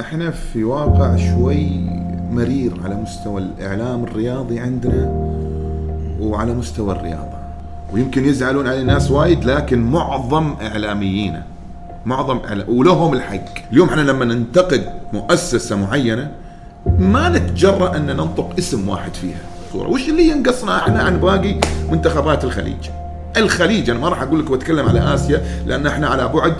إحنا في واقع شوي مرير على مستوى الإعلام الرياضي عندنا وعلى مستوى الرياضة. ويمكن يزعلون علي ناس وايد لكن معظم اعلاميينا معظم إعلا- ولهم الحق. اليوم إحنا لما ننتقد مؤسسة معينة ما نتجرأ أن ننطق اسم واحد فيها. صورة. وش اللي ينقصنا إحنا عن باقي منتخبات الخليج؟ الخليج أنا ما راح أقول لك وأتكلم على آسيا لأن إحنا على بعد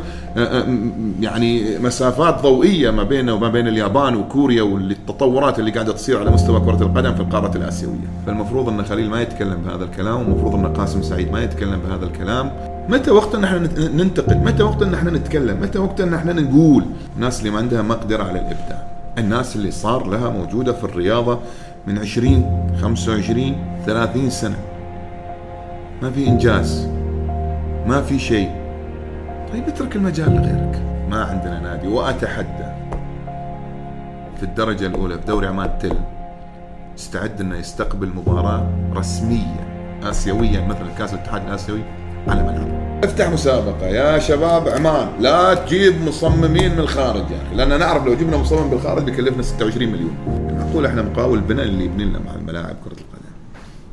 يعني مسافات ضوئية ما بيننا وما بين اليابان وكوريا والتطورات اللي قاعدة تصير على مستوى كرة القدم في القاره الآسيوية، فالمفروض أن خليل ما يتكلم بهذا الكلام والمفروض أن قاسم سعيد ما يتكلم بهذا الكلام، متى وقت أن إحنا نت- ننتقد؟ متى وقت أن إحنا نتكلم؟ متى وقت أن إحنا نقول؟ الناس اللي ما عندها مقدرة على الإبداع، الناس اللي صار لها موجودة في الرياضة من 20 25 30 سنة ما في إنجاز ما في شيء طيب اترك المجال لغيرك. ما عندنا نادي وأتحدى. في الدرجة الأولى في دوري عمان تل استعد إنه يستقبل مباراة رسمية آسيوية مثل كأس الاتحاد الآسيوي على ملعبه. افتح مسابقة يا شباب عمان لا تجيب مصممين من الخارج يا أخي لأن نعرف لو جبنا مصمم بالخارج بيكلفنا 26 مليون. معقول إحنا مقاول بناء اللي يبني لنا مع الملاعب كرة القدم.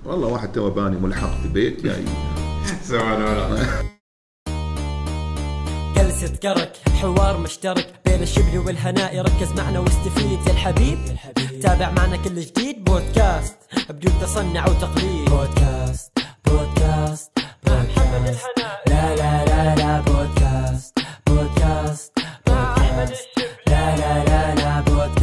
والله واحد تو باني ملحق في بيت جاي سواء ولا جلسة كرك حوار مشترك بين الشبل والهناء. ركز معنا واستفيد يا الحبيب. تابع معنا كل جديد. بودكاست بدون تصنع وتقليد. بودكاست بودكاست بودكاست. لا لا لا لا بودكاست بودكاست بودكاست. لا لا لا لا بودكاست.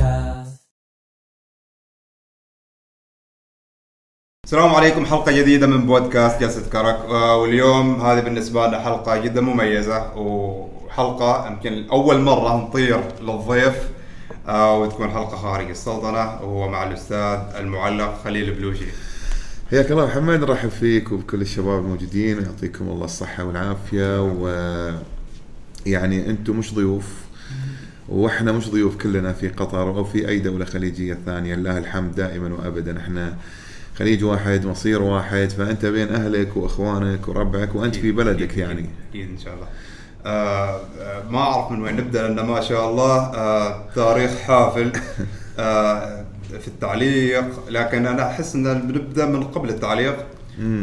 السلام عليكم حلقة جديدة من بودكاست جلسة كرك. آه، واليوم هذه بالنسبة لنا حلقة جدا مميزة وحلقة يمكن أول مرة نطير للضيف آه، وتكون حلقة خارج السلطنة وهو مع الأستاذ المعلق خليل بلوشي حياك الله محمد نرحب فيك وبكل الشباب الموجودين ويعطيكم الله الصحة والعافية و يعني أنتم مش ضيوف وإحنا مش ضيوف كلنا في قطر أو في أي دولة خليجية ثانية لله الحمد دائما وابدا. إحنا خليج واحد مصير واحد فأنت بين أهلك وأخوانك وربعك وأنت في بلدك يعني. أكيد إن شاء الله. آه، آه، ما أعرف من وين نبدأ لأن ما شاء الله آه، تاريخ حافل آه، في التعليق. لكن أنا أحس أن بنبدأ من قبل التعليق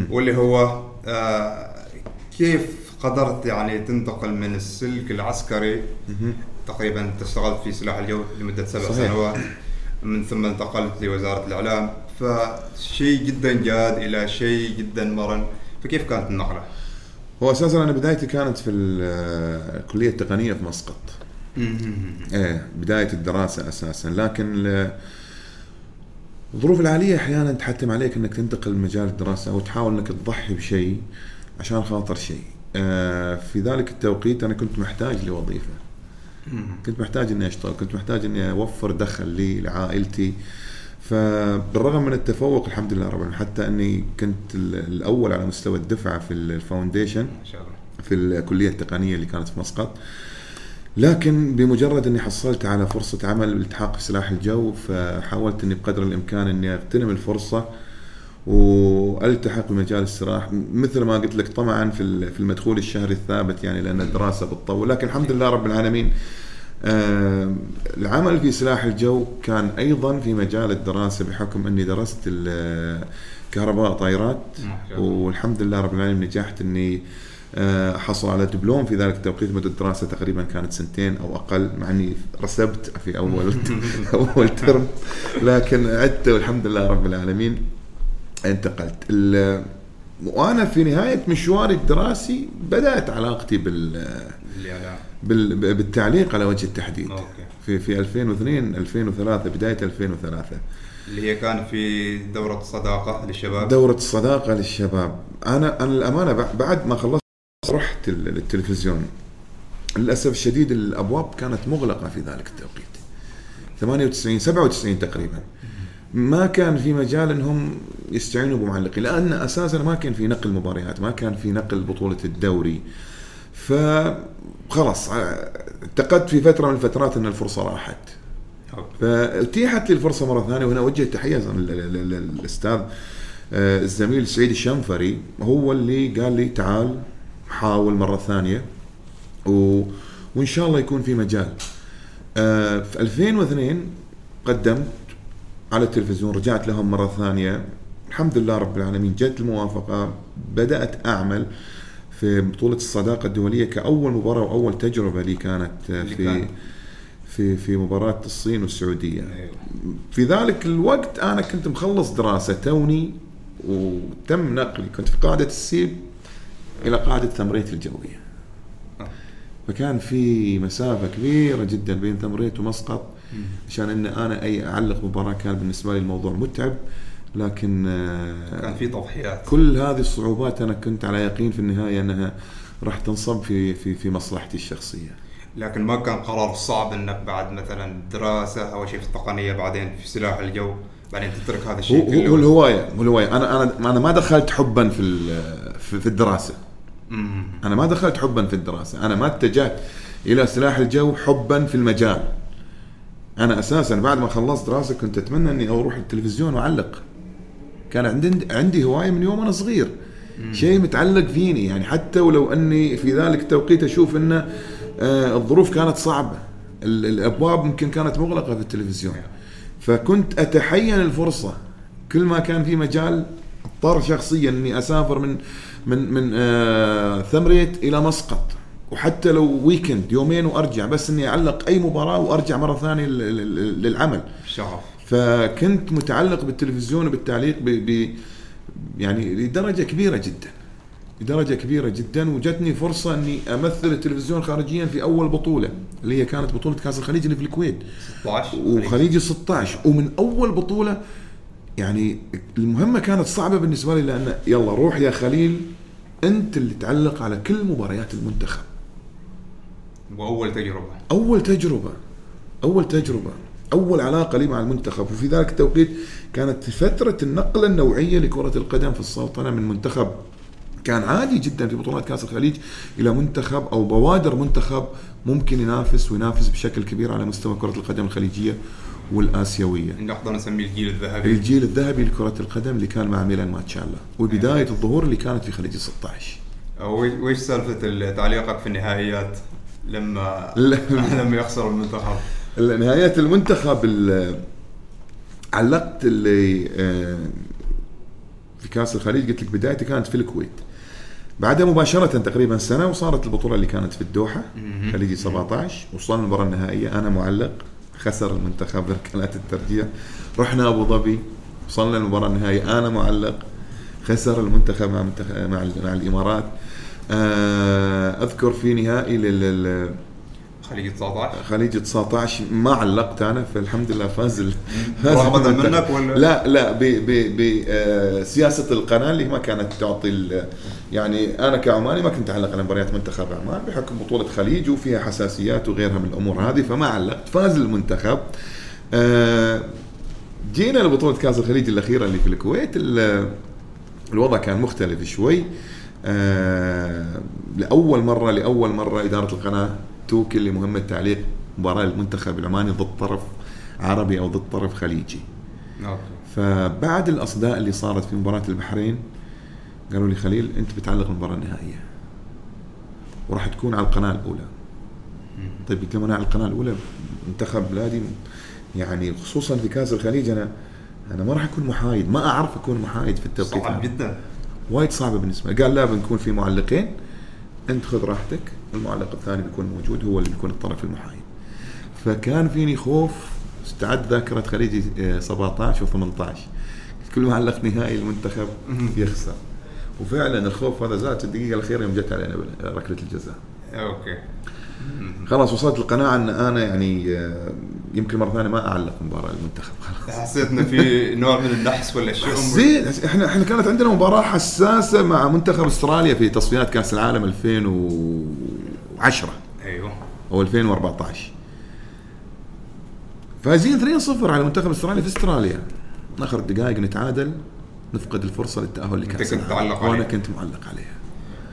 واللي هو آه، كيف قدرت يعني تنتقل من السلك العسكري تقريبا اشتغلت في سلاح الجو لمدة سبع صحيح. سنوات من ثم انتقلت لوزارة الإعلام. فشيء جدا جاد إلى شيء جدا مرن فكيف كانت النقلة؟ هو أساسا أنا بدايتي كانت في ال- الكلية التقنية في مسقط إيه بداية الدراسة أساسا لكن ال- الظروف العالية أحيانا تحتم عليك إنك تنتقل من مجال الدراسة أو تحاول إنك تضحي بشيء عشان خاطر شيء. آه، في ذلك التوقيت أنا كنت محتاج لوظيفة. كنت محتاج إني أشتغل، كنت محتاج إني أوفر دخل لي لعائلتي. فبالرغم من التفوق الحمد لله رب العالمين حتى أني كنت ال- الأول على مستوى الدفعة في الفاونديشن ما شاء الله. في الكلية التقنية اللي كانت في مسقط. لكن بمجرد أني حصلت على فرصة عمل بالالتحاق في سلاح الجو فحاولت أني بقدر الإمكان أني أغتنم الفرصة وألتحق بمجال السراح. مثل ما قلت لك طمعا في ال- في المدخول الشهري الثابت يعني لأن الدراسة بتطول. لكن الحمد لله رب العالمين العمل في سلاح الجو كان أيضا في مجال الدراسة بحكم أني درست ال- كهرباء طائرات. والحمد لله رب العالمين نجحت أني آه، أحصل على دبلوم. في ذلك التوقيت مدة الدراسة تقريبا كانت سنتين أو أقل مع أني رسبت في أول أول ترم. لكن عدت والحمد لله رب العالمين انتقلت. وأنا في نهاية مشواري الدراسي بدأت علاقتي بال- بالتعليق على وجه التحديد. أوكي. في في 2002 2003 بداية 2003 اللي هي كان في دورة صداقة للشباب. دورة الصداقة للشباب. أنا أنا الأمانة بع- بعد ما خلصت رحت للتلفزيون. للأسف الشديد الأبواب كانت مغلقة في ذلك التوقيت. 98 97 تقريبا. ما كان في مجال إنهم يستعينوا بمعلقين لأن أساسا ما كان في نقل مباريات ما كان في نقل بطولة الدوري. فخلاص اعتقدت في فترة من الفترات إن الفرصة راحت. فاتيحت لي الفرصة مرة ثانية وهنا أوجه تحية لل- لل- لل- للأستاذ آه، الزميل سعيد الشنفري. هو اللي قال لي تعال حاول مرة ثانية و... وإن شاء الله يكون في مجال. آه، في 2002 قدمت على التلفزيون رجعت لهم مرة ثانية. الحمد لله رب العالمين جت الموافقة بدأت أعمل. في بطولة الصداقة الدولية كأول مباراة وأول تجربة لي كانت في؟ في في مباراة الصين والسعودية. أيوه. في ذلك الوقت أنا كنت مخلص دراسة توني وتم نقلي كنت في قاعدة السيب إلى قاعدة ثمريت الجوية. آه. فكان في مسافة كبيرة جدا بين ثمريت ومسقط عشان إن أنا أي أعلق مباراة كان بالنسبة لي الموضوع متعب. لكن آه، كان في تضحيات. كل هذه الصعوبات أنا كنت على يقين في النهاية أنها راح تنصب في في في مصلحتي الشخصية. لكن ما كان قرار صعب إنك بعد مثلا دراسة أو شيء في التقنية بعدين في سلاح الجو بعدين تترك هذا الشيء هو الهواية هو الهواية. أنا أنا أنا ما دخلت حبا في في, الدراسة. أنا ما دخلت حبا في الدراسة. أنا ما اتجهت إلى سلاح الجو حبا في المجال. أنا أساسا بعد ما خلصت دراسة كنت أتمنى أني أروح التلفزيون وأعلق. كان عندي عندي هواية من يوم أنا صغير. شيء متعلق فيني. يعني حتى ولو أني في ذلك التوقيت أشوف أن آه، الظروف كانت صعبة. ال- الأبواب يمكن كانت مغلقة في التلفزيون. فكنت أتحين الفرصة. كل ما كان في مجال أضطر شخصيا أني أسافر من من من آه ثمريت إلى مسقط. وحتى لو ويكند يومين وأرجع بس أني أعلق أي مباراة وأرجع مرة ثانية لل- لل- للعمل. شغف. فكنت متعلق بالتلفزيون وبالتعليق ب ب يعني لدرجة كبيرة جدا. لدرجة كبيرة جدا وجتني فرصة إني أمثل التلفزيون خارجيا في أول بطولة اللي هي كانت بطولة كأس الخليج اللي في الكويت. 16 وخليجي 16 ومن أول بطولة يعني المهمة كانت صعبة بالنسبة لي لأن يلا روح يا خليل أنت اللي تعلق على كل مباريات المنتخب. وأول تجربة. أول تجربة أول تجربة. أول علاقة لي مع المنتخب وفي ذلك التوقيت كانت فترة النقلة النوعية لكرة القدم في السلطنة من منتخب كان عادي جدا في بطولات كأس الخليج إلى منتخب أو بوادر منتخب ممكن ينافس وينافس بشكل كبير على مستوى كرة القدم الخليجية والآسيوية. نقدر نسميه الجيل الذهبي الجيل الذهبي لكرة القدم اللي كان مع ميلان ماتشالا وبداية الظهور اللي كانت في خليج 16. وي- ويش سالفة تعليقك في النهائيات لما. لما يخسر المنتخب نهاية المنتخب ال- علقت اللي آه، في كأس الخليج. قلت لك بدايتي كانت في الكويت. بعدها مباشرة تقريبا سنة وصارت البطولة اللي كانت في الدوحة. خليجي 17 وصلنا المباراة النهائية. أنا معلق خسر المنتخب بركلات الترجيح. رحنا أبو ظبي وصلنا المباراة النهائية. أنا معلق خسر المنتخب مع منتخ... مع, مع الإمارات. آه، أذكر في نهائي لل... لل... خليج 19 خليج 19 ما علقت أنا فالحمد لله فاز فاز رغبة. منك ولا؟ لا لا بسياسه القناة اللي ما كانت تعطي يعني أنا كعماني ما كنت أعلق على مباريات منتخب عمان بحكم بطولة خليج وفيها حساسيات وغيرها من الأمور هذه فما علقت. فاز المنتخب. آه، جينا لبطولة كأس الخليج الأخيرة اللي في الكويت. ال- الوضع كان مختلف شوي. آه لأول مرة لأول مرة إدارة القناة توكل لمهمة تعليق مباراة المنتخب العماني ضد طرف عربي أو ضد طرف خليجي. أوكي. فبعد الأصداء اللي صارت في مباراة البحرين قالوا لي خليل أنت بتعلق المباراة النهائية. وراح تكون على القناة الأولى. طيب قلت لهم أنا على القناة الأولى منتخب بلادي يعني خصوصا في كأس الخليج أنا أنا ما راح أكون محايد ما أعرف أكون محايد في التوقيت صعب. جدا. وايد صعبة بالنسبة قال لا بنكون في معلقين أنت خذ راحتك. المعلق الثاني بيكون موجود هو اللي بيكون الطرف المحايد. فكان فيني خوف استعد ذاكرة خليجي آه، 17 و18 كل معلق نهائي المنتخب يخسر. وفعلا الخوف هذا زاد في الدقيقة الأخيرة يوم جت علينا ركلة الجزاء. أوكي. خلاص وصلت القناعة إن أنا يعني آه، يمكن مرة ثانية ما أعلق مباراة المنتخب خلاص. حسيت إنه في نوع من النحس ولا شيء زين إحنا إحنا كانت عندنا مباراة حساسة مع منتخب أستراليا في تصفيات كأس العالم 2010 أيوه. أو 2014 فايزين 2-0 على منتخب أستراليا في أستراليا. آخر الدقائق نتعادل نفقد الفرصة للتأهل لكأس كنت العالم. تعلق وأنا. كنت معلق عليها.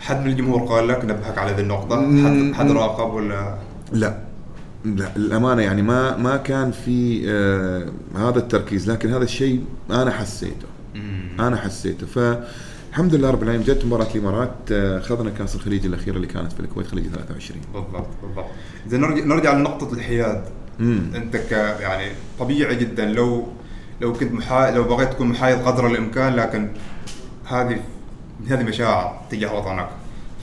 حد من الجمهور قال لك نبهك على ذي النقطة؟ مم. حد, حد راقب ولا؟ لا. لا الامانه يعني ما ما كان في آه هذا التركيز لكن هذا الشيء أنا حسيته. أنا حسيته. فالحمد لله رب العالمين جت مباراة الإمارات آه، أخذنا كأس الخليج الاخيره اللي كانت في الكويت خليج 23 بالضبط بالضبط زين نرجع نرجع لنقطة الحياد مم. أنت ك يعني طبيعي جدا لو لو كنت محا... لو بغيت تكون محايد قدر الإمكان لكن هذه هذه مشاعر تجاه وطنك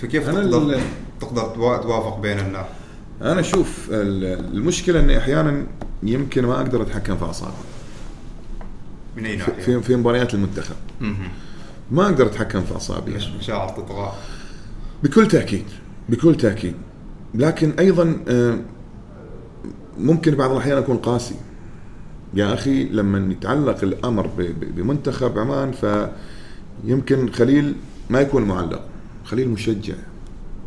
فكيف أنا تقدر تقدر توا- توافق بين الناس؟ أنا أشوف ال- المشكلة إني أحيانا يمكن ما أقدر أتحكم في أعصابي من أي ناحية؟ في في مباريات المنتخب. ما أقدر أتحكم في اعصابي ليش مشاعر تطغى؟ بكل تأكيد بكل تأكيد. لكن أيضا آه، ممكن بعض الأحيان أكون قاسي. يا أخي لما يتعلق الأمر بمنتخب عمان فيمكن خليل ما يكون معلق. خليل مشجع.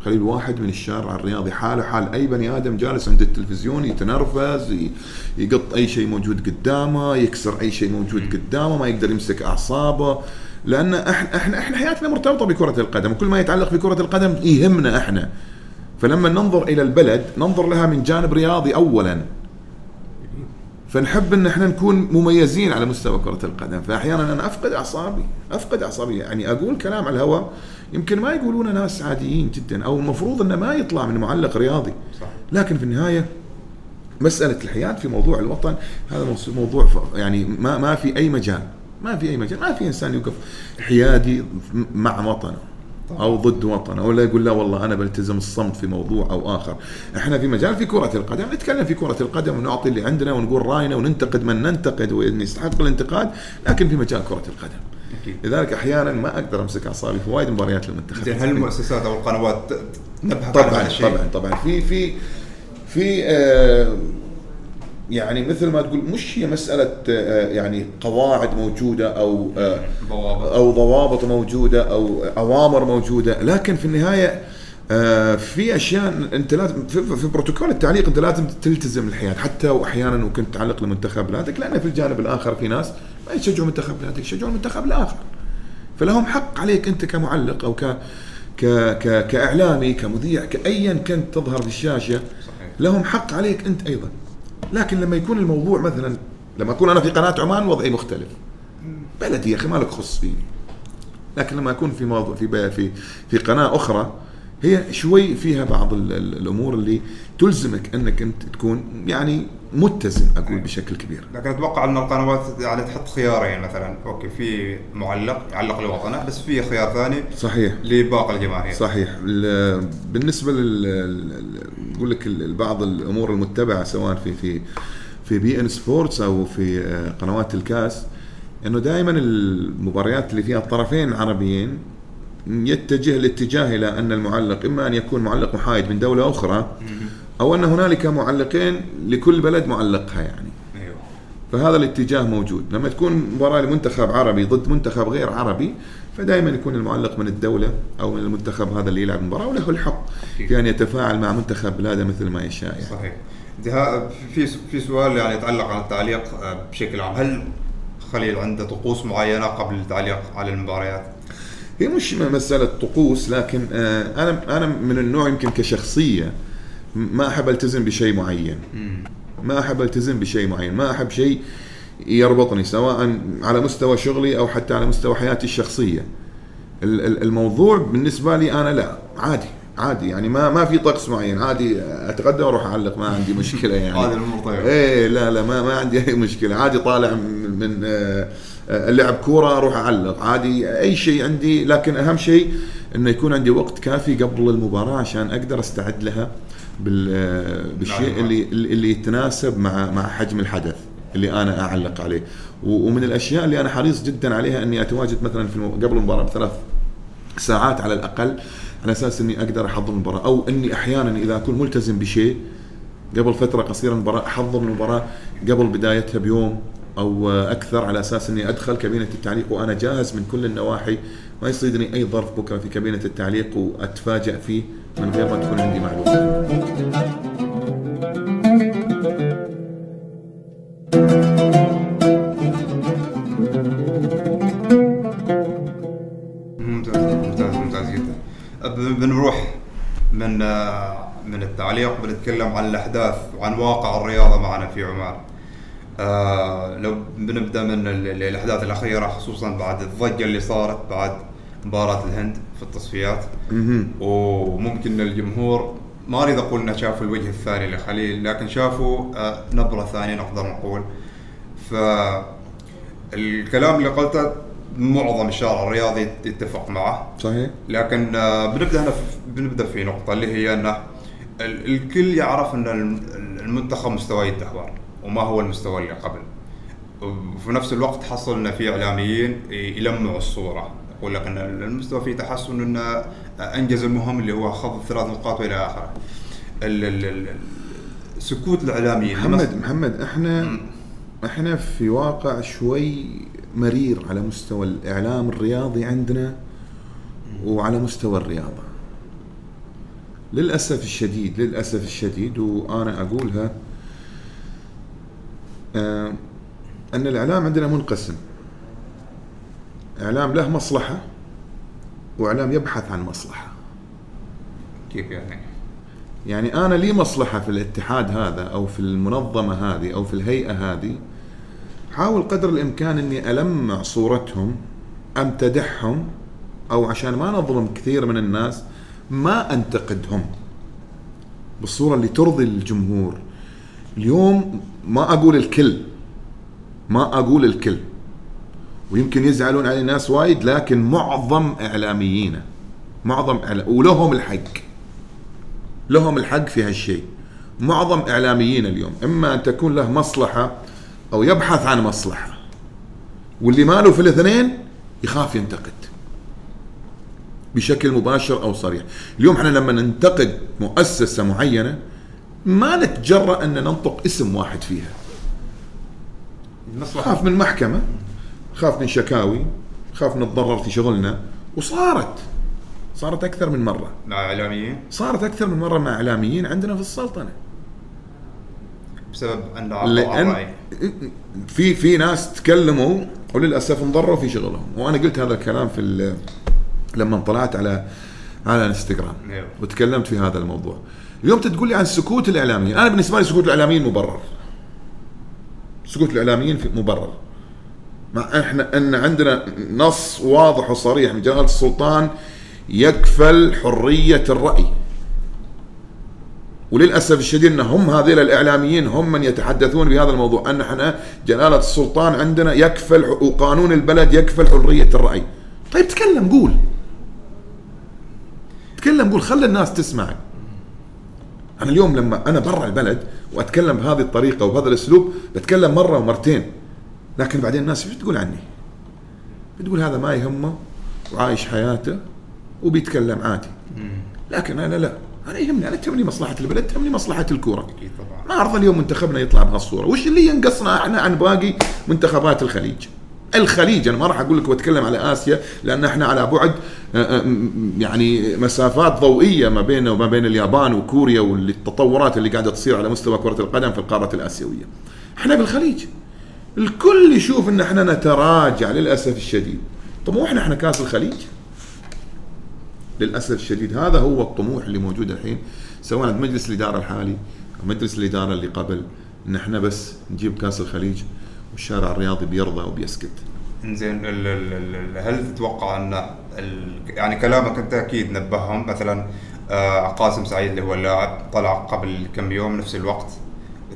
خليل واحد من الشارع الرياضي حاله حال أي بني آدم جالس عند التلفزيون يتنرفز يقط أي شيء موجود قدامه يكسر أي شيء موجود قدامه ما يقدر يمسك أعصابه. لأن إحنا إحنا إحنا حياتنا مرتبطة بكرة القدم وكل ما يتعلق بكرة القدم يهمنا إحنا. فلما ننظر إلى البلد ننظر لها من جانب رياضي اولا. فنحب إن إحنا نكون مميزين على مستوى كرة القدم. فاحيانا أنا أفقد أعصابي أفقد أعصابي. يعني أقول كلام على الهواء يمكن ما يقولونه ناس عاديين جدا أو المفروض إنه ما يطلع من معلق رياضي. صح. لكن في النهاية مسألة الحياد في موضوع الوطن هذا موضوع يعني ما ما في أي مجال. ما في أي مجال ما في إنسان يوقف حيادي مع وطنه أو ضد وطنه ولا يقول لا والله أنا بلتزم الصمت في موضوع أو آخر. إحنا في مجال في كرة القدم نتكلم في كرة القدم ونعطي اللي عندنا ونقول رأينا وننتقد من ننتقد وان يستحق الانتقاد لكن في مجال كرة القدم. لذلك أحيانا ما أقدر أمسك أعصابي في وايد مباريات المنتخب هل المؤسسات أو القنوات تنبهك طبعا؟ طبعا طبعا. في في في آه يعني مثل ما تقول مش هي مسألة آه يعني قواعد موجودة أو آه ضوابط. أو ضوابط موجودة أو أوامر موجودة لكن في النهاية آه، في أشياء أنت لازم في, في بروتوكول التعليق أنت لازم تلتزم الحياد حتى واحيانا وكنت تعلق لمنتخب بلادك لأن في الجانب الآخر في ناس ما يشجعوا منتخب بلادك يشجعوا المنتخب الآخر. فلهم حق عليك أنت كمعلق أو ك ك ك كإعلامي كمذيع كايا كنت تظهر في الشاشة صحيح. لهم حق عليك أنت أيضا. لكن لما يكون الموضوع مثلا لما أكون أنا في قناة عمان وضعي مختلف. بلدي يا أخي مالك خص فيني. لكن لما أكون في موضوع في في في قناة أخرى هي شوي فيها بعض ال- ال- الأمور اللي تلزمك أنك أنت تكون يعني متزن أقول بشكل كبير. لكن أتوقع أن القنوات يعني تحط خيارين مثلا. أوكي في معلق يعلق لوطنه بس في خيار ثاني صحيح. لباقي الجماهير. صحيح. ال- بالنسبة لل نقول لك بعض الأمور المتبعة سواء في في في بي إن سبورتس أو في آه، قنوات الكاس إنه دائما المباريات اللي فيها الطرفين عربيين يتجه الاتجاه إلى أن المعلق إما أن يكون معلق محايد من دولة أخرى أو أن هنالك معلقين لكل بلد معلقها يعني. أيوه. فهذا الاتجاه موجود. لما تكون مباراة لمنتخب عربي ضد منتخب غير عربي فدائما يكون المعلق من الدولة أو من المنتخب هذا اللي يلعب المباراة وله الحق في أن يتفاعل مع منتخب بلاده مثل ما يشاء يعني. صحيح. في في سؤال يعني يتعلق عن التعليق آه، بشكل عام هل خليل عنده طقوس معينة قبل التعليق على المباريات؟ هي مش مسألة طقوس لكن آه، أنا أنا من النوع يمكن كشخصية ما أحب ألتزم بشيء معين. ما أحب ألتزم بشيء معين. ما أحب شيء يربطني سواء على مستوى شغلي أو حتى على مستوى حياتي الشخصية. ال- ال- الموضوع بالنسبة لي أنا لا عادي عادي. يعني ما ما في طقس معين عادي اتغدى وأروح أعلق ما عندي مشكلة يعني. هذه الأمور طيبة. إيه لا لا ما ما عندي أي مشكلة. عادي طالع من آه، آه، لعب كورة أروح أعلق. عادي أي شيء عندي. لكن أهم شيء إنه يكون عندي وقت كافي قبل المباراة عشان أقدر أستعد لها آه، بالشيء نعم. اللي اللي يتناسب مع مع حجم الحدث اللي أنا أعلق عليه. ومن الأشياء اللي أنا حريص جدا عليها إني أتواجد مثلا في قبل المباراة بثلاث ساعات على الأقل على أساس إني أقدر أحضر المباراة. أو إني أحيانا إذا أكون ملتزم بشيء قبل فترة قصيرة المباراة أحضر المباراة قبل بدايتها بيوم. أو أكثر على أساس إني أدخل كابينة التعليق وأنا جاهز من كل النواحي. ما يصيدني أي ظرف بكرة في كابينة التعليق واتفاجئ فيه من غير ما تكون عندي معلومة. ممتاز ممتاز ممتاز جدا. بنروح من من التعليق بنتكلم عن الأحداث وعن واقع الرياضة معنا في عمان. آه لو بنبدأ من ال- ال- الأحداث الأخيرة خصوصا بعد الضجة اللي صارت بعد مباراة الهند في التصفيات. وممكن الجمهور ما أريد أقول إنه شافوا الوجه الثاني لخليل لكن شافوا آه، نبرة ثانية نقدر نقول. ف الكلام اللي قلته معظم الشارع الرياضي يتفق معه. صحيح. لكن آه، بنبدأ هنا بنبدأ في نقطة اللي هي إنه ال- الكل يعرف إن الم- المنتخب مستواه يتدهور. وما هو المستوى اللي قبل. وفي نفس الوقت حصل ان في إعلاميين يلمعوا الصورة. يقول لك إن المستوى فيه تحسن انه أنجز المهم اللي هو خفض ثلاث نقاط وإلى آخره. سكوت الإعلاميين. محمد محمد إحنا إحنا في واقع شوي مرير على مستوى الإعلام الرياضي عندنا وعلى مستوى الرياضة. للأسف الشديد للأسف الشديد وأنا أقولها آه أن الإعلام عندنا منقسم. إعلام له مصلحة وإعلام يبحث عن مصلحة. كيف يعني؟ يعني أنا لي مصلحة في الاتحاد هذا أو في المنظمة هذه أو في الهيئة هذه حاول قدر الإمكان إني ألمع صورتهم أمتدحهم أو عشان ما نظلم كثير من الناس ما أنتقدهم بالصورة اللي ترضي الجمهور. اليوم ما أقول الكل. ما أقول الكل. ويمكن يزعلون علي ناس وايد لكن معظم إعلاميين معظم إعلا- ولهم الحق. لهم الحق في هالشيء. معظم إعلاميين اليوم إما أن تكون له مصلحة أو يبحث عن مصلحة واللي ماله في الاثنين يخاف ينتقد. بشكل مباشر أو صريح. اليوم إحنا لما ننتقد مؤسسة معينة ما نتجرأ أن ننطق اسم واحد فيها. المصلحة. خاف من محكمة خاف من شكاوي خاف نتضرر في شغلنا وصارت. صارت أكثر من مرة. مع إعلاميين؟ صارت أكثر من مرة مع إعلاميين عندنا في السلطنة. بسبب لأن الرأي. في في ناس تكلموا وللأسف انضروا في شغلهم. وأنا قلت هذا الكلام في لما طلعت على على إنستغرام. أيوه. وتكلمت في هذا الموضوع. اليوم تقول لي عن سكوت الإعلاميين أنا بالنسبة لي سكوت الإعلاميين مبرر سكوت الإعلاميين مبرر مع إحنا إن عندنا نص واضح وصريح من جلاله السلطان يكفل حرية الرأي وللأسف الشديد إن هم هذول الإعلاميين هم من يتحدثون بهذا الموضوع إن إحنا جلالة السلطان عندنا يكفل وقانون البلد يكفل حرية الرأي. طيب تكلم قول. تكلم قول خلي الناس تسمعك. أنا اليوم لما أنا برا البلد وأتكلم بهذه الطريقة وبهذا الأسلوب بتكلم مرة ومرتين. لكن بعدين الناس إيش بتقول عني؟ بتقول هذا ما يهمه وعايش حياته وبيتكلم عادي. لكن أنا لا. أنا يهمني أنا تهمني مصلحة البلد تهمني مصلحة الكورة. ما ارضى اليوم منتخبنا يطلع بهالصورة. وش اللي ينقصنا إحنا عن باقي منتخبات الخليج؟ الخليج أنا ما راح أقول لك واتكلم على آسيا لأن إحنا على بعد آه، آه، يعني مسافات ضوئية ما بيننا وما بين اليابان وكوريا والتطورات اللي قاعدة تصير على مستوى كرة القدم في القارة الآسيوية. إحنا بالخليج الكل يشوف إن إحنا نتراجع للأسف الشديد. طموحنا إحنا كاس الخليج للأسف الشديد هذا هو الطموح اللي موجود الحين سواء مجلس الإدارة الحالي أو مجلس الإدارة اللي قبل إن إحنا بس نجيب كاس الخليج والشارع الرياضي بيرضى وبيسكت. ال- هل تتوقع أن يعني كلامك انت أكيد نبههم مثلا آه، قاسم سعيد اللي هو اللاعب طلع قبل كم يوم نفس الوقت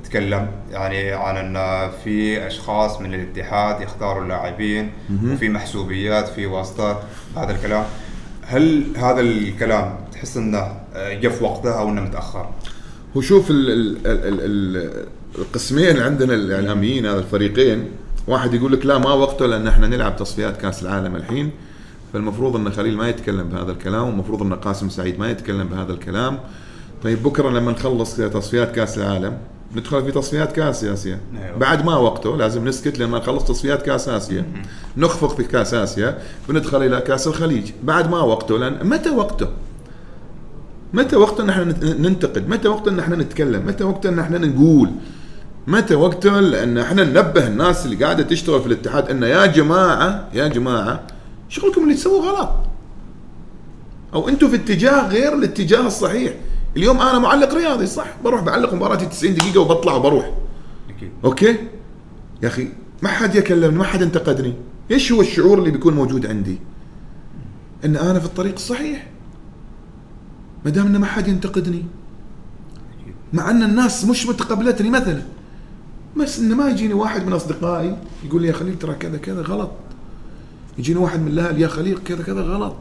تكلم يعني عن أن في أشخاص من الاتحاد يختاروا اللاعبين وفي محسوبيات في واسطات هذا الكلام هل هذا الكلام تحس أنه في وقته أو أنه متأخر؟ هو شوف ال ال ال ال ال القسمين عندنا الإعلاميين هذا الفريقين واحد يقول لك لا ما وقته لأن إحنا نلعب تصفيات كأس العالم الحين فالمفروض إن خليل ما يتكلم بهذا الكلام والمفروض إن قاسم سعيد ما يتكلم بهذا الكلام. طيب بكرة لما نخلص تصفيات كأس العالم ندخل في تصفيات كأس آسيا. أيوة. بعد ما وقته لازم نسكت لما نخلص تصفيات كأس آسيا. نخفق في كأس آسيا بندخل إلى كأس الخليج. بعد ما وقته لأن متى وقته؟ متى وقت إن إحنا نت- ننتقد؟ متى وقت إن إحنا نتكلم؟ متى وقت إن إحنا نقول؟ متى وقته لأن إحنا ننبه الناس اللي قاعدة تشتغل في الاتحاد إن يا جماعة يا جماعة شغلكم اللي تسووه غلط. أو أنتم في اتجاه غير الاتجاه الصحيح. اليوم أنا معلق رياضي صح؟ بروح بعلق مباراتي 90 دقيقة وبطلع وبروح. أكيد. أوكي؟ يا أخي ما حد يكلمني ما حد انتقدني. إيش هو الشعور اللي بيكون موجود عندي؟ إن أنا في الطريق الصحيح. ما دام إن ما حد ينتقدني. مع إن الناس مش متقبلتني مثلا. بس إنه ما يجيني واحد من أصدقائي يقول لي يا خليل ترى كذا كذا غلط. يجيني واحد من الأهل يا خليل كذا كذا غلط.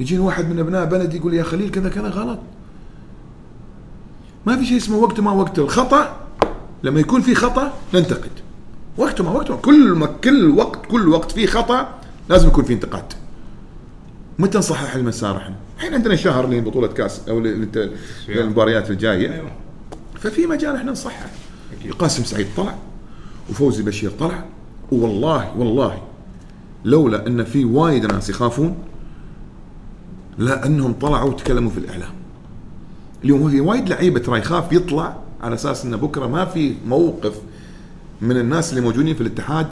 يجيني واحد من أبناء بلدي يقول لي يا خليل كذا كذا غلط. ما في شيء اسمه وقت ما وقت الخطأ. لما يكون في خطأ ننتقد. وقته ما وقته كل ما كل وقت كل وقت في خطأ لازم يكون في انتقاد. متى نصحح المسار إحنا؟ الحين عندنا شهر لبطوله كاس أو للمباريات الجاية. أيوه. ففي مجال إحنا نصحح. قاسم سعيد طلع وفوزي بشير طلع والله والله لولا أن في وايد ناس يخافون لا أنهم طلعوا وتكلموا في الإعلام. اليوم في وايد لعيبة ترى يخاف يطلع على أساس انه بكرة ما في موقف من الناس اللي موجودين في الاتحاد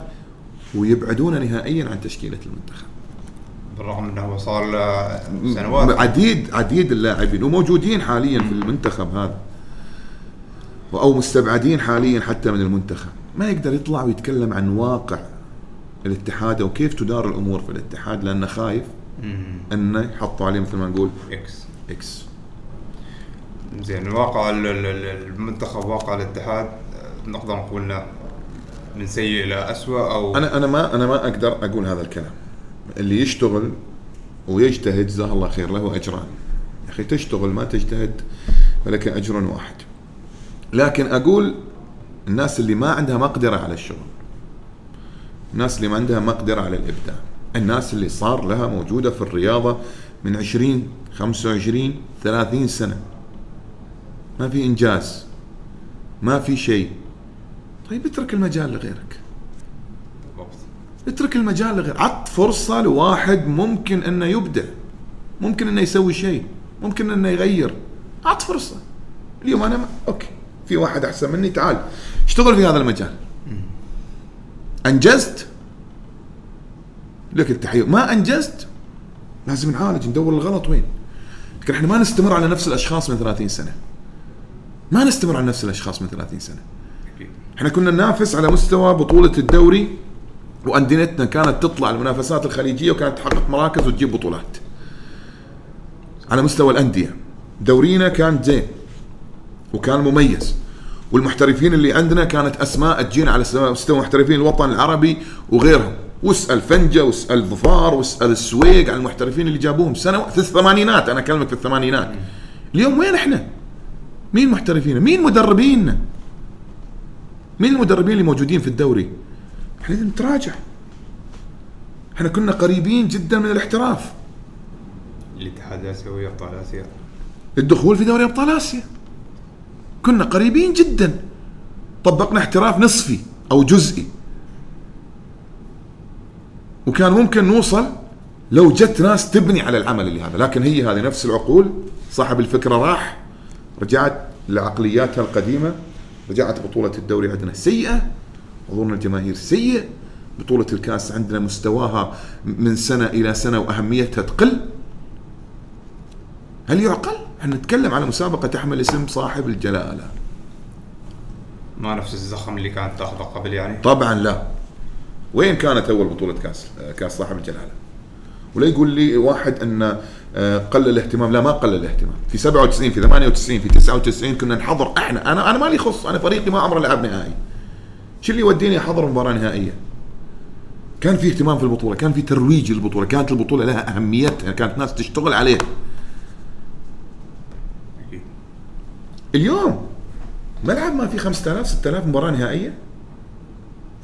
ويبعدون نهائيا عن تشكيلة المنتخب. بالرغم أنه هو صار له سنوات. عديد عديد اللاعبين وموجودين حاليا في المنتخب هذا. أو مستبعدين حاليا حتى من المنتخب. ما يقدر يطلع ويتكلم عن واقع الاتحاد وكيف تدار الأمور في الاتحاد لأنه خايف. إنه يحطوا عليه مثل ما نقول X X زين واقع ال- ال- ال- المنتخب واقع الاتحاد نقدر نقول من سيء إلى اسوء أو أنا أنا ما أنا ما أقدر أقول هذا الكلام. اللي يشتغل ويجتهد جزاه الله خير له أجران. يا أخي تشتغل ما تجتهد فلك أجر واحد. لكن أقول الناس اللي ما عندها مقدرة على الشغل الناس اللي ما عندها مقدرة على الإبداع الناس اللي صار لها موجودة في الرياضة من 20 25 30 سنة. ما في إنجاز ما في شيء. طيب اترك المجال لغيرك. اترك المجال لغير عط فرصة لواحد ممكن أنه يبدع ممكن أنه يسوي شيء ممكن أنه يغير. عط فرصة. اليوم أنا ما... أوكي. في واحد أحسن مني تعال. اشتغل في هذا المجال. أنجزت؟ لك التحية. ما أنجزت؟ لازم نعالج ندور الغلط وين؟ لكن إحنا ما نستمر على نفس الأشخاص من 30 سنة. ما نستمر على نفس الأشخاص من 30 سنة. أكيد إحنا كنا ننافس على مستوى بطولة الدوري وأنديتنا كانت تطلع المنافسات الخليجية وكانت تحقق مراكز وتجيب بطولات. على مستوى الأندية. دورينا كان زين. وكان مميز. والمحترفين اللي عندنا كانت أسماء تجينا على مستوى محترفين الوطن العربي وغيرهم. واسأل فنجة واسأل ظفار واسأل السويق عن المحترفين اللي جابوهم سنة في الثمانينات أنا أكلمك في الثمانينات. اليوم وين إحنا؟ مين محترفين؟ مين مدربيننا؟ مين المدربين اللي موجودين في الدوري؟ إحنا نتراجع. إحنا كنا قريبين جدا من الاحتراف. الاتحاد الآسيوي أبطال آسيا الدخول في دوري أبطال آسيا. كنا قريبين جدا. طبقنا احتراف نصفي أو جزئي. وكان ممكن نوصل لو جت ناس تبني على العمل اللي هذا، لكن هي هذه نفس العقول صاحب الفكرة راح رجعت لعقلياتها القديمة رجعت بطولة الدوري عندنا سيئة حضورنا الجماهير سيء بطولة الكاس عندنا مستواها من سنة إلى سنة وأهميتها تقل هل يعقل؟ إحنا نتكلم على مسابقة تحمل اسم صاحب الجلالة. ما نفس الزخم اللي كانت تاخذه قبل يعني؟ طبعا لا. وين كانت أول بطولة كاس كاس صاحب الجلالة؟ ولا يقول لي واحد أن آه، قل الاهتمام؟ لا ما قل الاهتمام. في 97 في 98 في 99 كنا نحضر إحنا. أنا أنا مالي خص أنا فريقي ما عمره لعب نهائي. شو اللي يوديني أحضر مباراة نهائية؟ كان في اهتمام في البطولة كان في ترويج للبطولة كانت البطولة لها أهميتها كانت ناس تشتغل عليها أكيد اليوم ملعب ما في 5000 6000 مباراة نهائية؟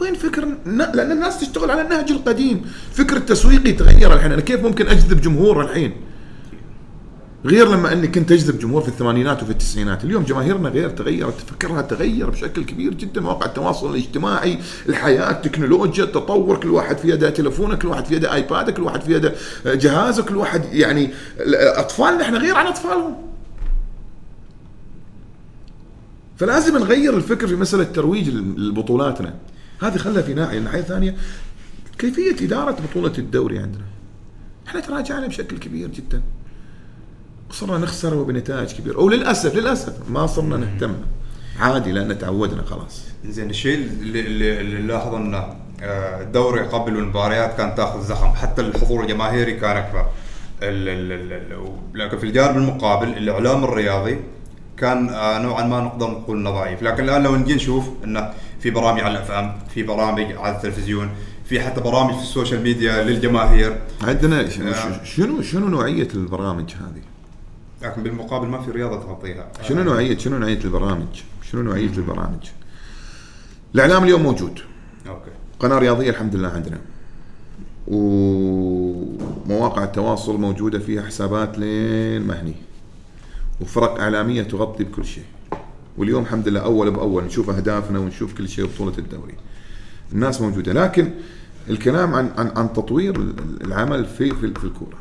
وين فكر لأن الناس تشتغل على النهج القديم. فكر التسويقي تغير الحين. أنا كيف ممكن أجذب جمهور الحين؟ غير لما أني كنت أجذب جمهور في الثمانينات وفي التسعينات. اليوم جماهيرنا غير تغيرت فكرها تغير بشكل كبير جدا. مواقع التواصل الاجتماعي الحياة التكنولوجيا التطور كل واحد في يده تلفونه كل واحد في يده آيباده كل واحد في يده جهازه كل واحد يعني أطفالنا إحنا غير عن أطفالهم. فلازم نغير الفكر في مسألة ترويج لبطولاتنا هذه خلها في ناحية. الناحيه الثانية كيفية إدارة بطولة الدوري عندنا؟ إحنا تراجعنا بشكل كبير جدا. صرنا نخسر وبنتائج كبيرة. وللاسف للأسف ما صرنا نهتم. عادي لأن تعودنا خلاص. زين الشيء اللي, لاحظ انه آه، الدوري قبل والمباريات كانت تاخذ زخم. حتى الحضور الجماهيري كان أكبر. لكن في الجانب المقابل الإعلام الرياضي كان آه، نوعا ما نقدر نقول انه ضعيف لكن الآن لو نجي نشوف إنه في برامج على ال FM في برامج على التلفزيون في حتى برامج في ال social media للجماهير عندنا آه. شنو شنو نوعية البرامج هذه؟ لكن بالمقابل ما في رياضة تغطيها شنو نوعية شنو نوعية البرامج؟ شنو نوعية البرامج؟ الإعلام اليوم موجود أوكي قناة رياضية الحمد لله عندنا ومواقع التواصل موجودة فيها حسابات لين ما هني وفرق إعلامية تغطي بكل شيء. واليوم الحمد لله أول بأول نشوف أهدافنا ونشوف كل شيء بطولة الدوري. الناس موجودة لكن الكلام عن عن عن تطوير العمل في في, في الكورة.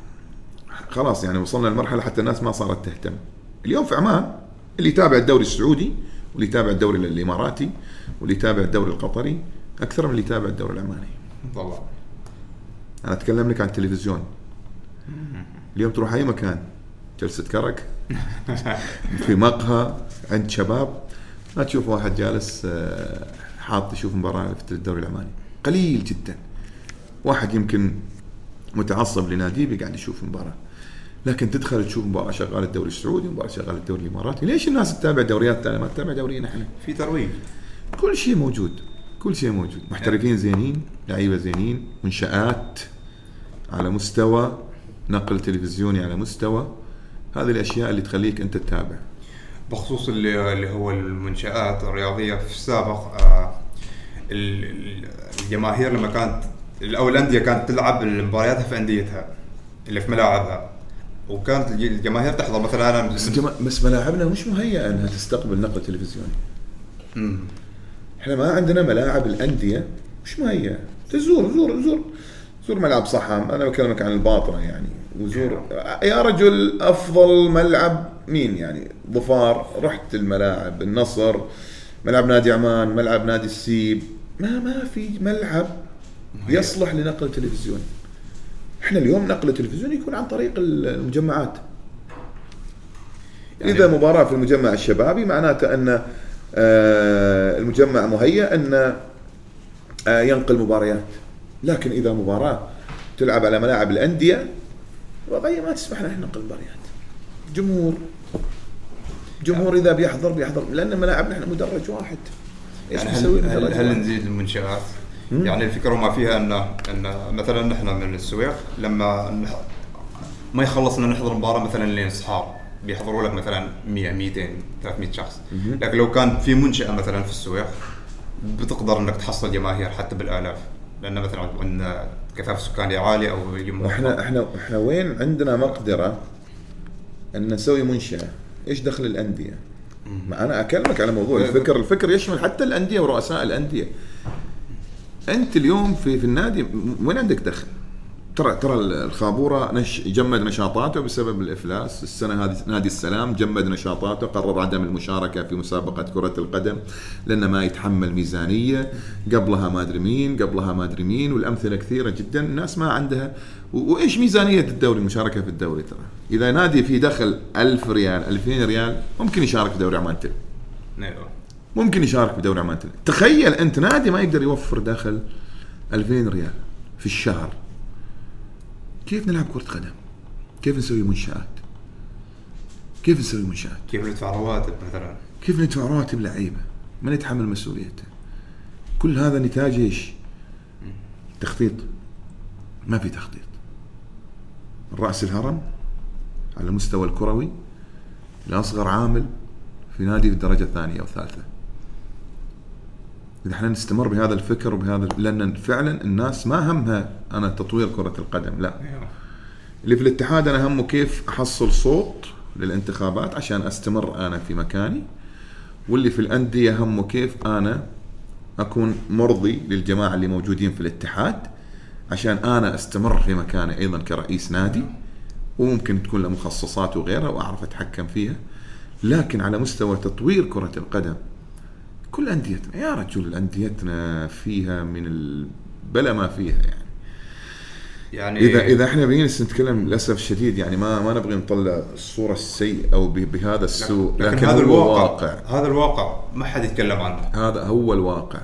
خلاص يعني وصلنا لمرحلة حتى الناس ما صارت تهتم. اليوم في عمان اللي يتابع الدوري السعودي واللي يتابع الدوري الإماراتي واللي يتابع الدوري القطري أكثر من اللي يتابع الدوري العماني. طبعا أنا أتكلم لك عن التلفزيون. اليوم تروح أي مكان جلسة كرك. في مقهى عند شباب. ما تشوف واحد جالس آه، حاط يشوف مباراة في الدوري العماني. قليل جدا. واحد يمكن متعصب لناديه بيقعد يشوف مباراة. لكن تدخل تشوف مباراة شغال الدوري السعودي مباراة شغال الدوري الإماراتي. ليش الناس تتابع دوريات ثانية ما تتابع دورينا إحنا. في ترويج. كل شيء موجود. كل شيء موجود. محترفين زينين لعيبة زينين منشآت على مستوى نقل تلفزيوني على مستوى. هذه الأشياء اللي تخليك أنت تتابع. بخصوص اللي, هو المنشآت الرياضية في السابق آه، ال- ال- الجماهير لما كانت أو الأندية كانت تلعب مبارياتها في أنديتها اللي في ملاعبها. وكانت الج- الجماهير تحضر مثلا أنا. بس جما... بس ملاعبنا مش مهيئة إنها تستقبل نقل تلفزيوني. مم. إحنا ما عندنا ملاعب الأندية مش مهيئة. تزور زور زور زور ملعب صحم أنا بكلمك عن الباطنة يعني. وزور. يا رجل أفضل ملعب مين يعني؟ ظفار رحت الملاعب النصر ملعب نادي عمان ملعب نادي السيب. ما ما في ملعب يصلح لنقل تلفزيوني إحنا اليوم نقل التلفزيون يكون عن طريق المجمعات. يعني- إذا مباراة في المجمع الشبابي معناته أن آه، المجمع مهيأ أن آه، ينقل مباريات. لكن إذا مباراة تلعب على ملاعب الأندية الوضعيه ما تسمح لنا ننقل مباريات جمهور. جمهور إذا بيحضر بيحضر. لأن ملاعبنا إحنا مدرج واحد. إيش يعني نسوي؟ هل, هل, هل؟ نزيد المنشآت؟ يعني الفكرة ما فيها ان إن مثلا نحن من السويق لما نح- ما يخلص ان نحضر مباراة مثلا لين صحاب بيحضروا لك مثلا 100 200 300 شخص. لكن لو كان في منشأة مثلا في السويق بتقدر إنك تحصل جماهير حتى بالآلاف. لأن مثلا عندنا كثافة سكانيه عاليه أو إحنا إحنا إحنا وين عندنا مقدرة إن نسوي منشأة؟ إيش دخل الأندية؟ ما أنا أكلمك على موضوع الفكر. الفكر يشمل حتى الأندية ورؤساء الأندية. أنت اليوم في في النادي وين عندك دخل؟ ترى ترى الخابورة نش جمد نشاطاته بسبب الإفلاس، السنة هذه نادي السلام جمد نشاطاته قرر عدم المشاركة في مسابقة كرة القدم لأنه ما يتحمل ميزانية، قبلها ما أدري مين، قبلها ما أدري مين والأمثلة كثيرة جدا، الناس ما عندها وإيش ميزانية الدوري المشاركه في الدوري ترى؟ إذا نادي فيه دخل 1000 ريال 2000 ريال ممكن يشارك في دوري عمان تل. أيوه ممكن يشارك بدوري عمان تل. تخيل أنت نادي ما يقدر يوفر دخل 2000 ريال في الشهر كيف نلعب كرة قدم؟ كيف نسوي منشآت؟ كيف نسوي منشآت؟ كيف ندفع رواتب مثلا كيف ندفع رواتب لعيبة؟ من يتحمل مسؤوليته؟ كل هذا نتاج إيش؟ تخطيط ما في تخطيط رأس الهرم على المستوى الكروي لأصغر عامل في نادي في الدرجة الثانية أو الثالثة إذا إحنا نستمر بهذا الفكر وبهذا لأن فعلا الناس ما همها أنا تطوير كرة القدم لا. أيوه اللي في الاتحاد أنا همه كيف أحصل صوت للانتخابات عشان أستمر أنا في مكاني واللي في الأندية همه كيف أنا أكون مرضي للجماعة اللي موجودين في الاتحاد عشان أنا أستمر في مكاني أيضا كرئيس نادي وممكن تكون له مخصصات وغيرها وأعرف أتحكم فيها. لكن على مستوى تطوير كرة القدم كل أنديتنا يا رجل أنديتنا فيها من البلا ما فيها يعني. يعني إذا إذا إحنا بنجلس نتكلم للأسف الشديد يعني ما ما نبغي نطلع الصورة السيئة أو بهذا السوء لكن, لكن هذا الواقع واقع. هذا الواقع ما حد يتكلم عنه. هذا هو الواقع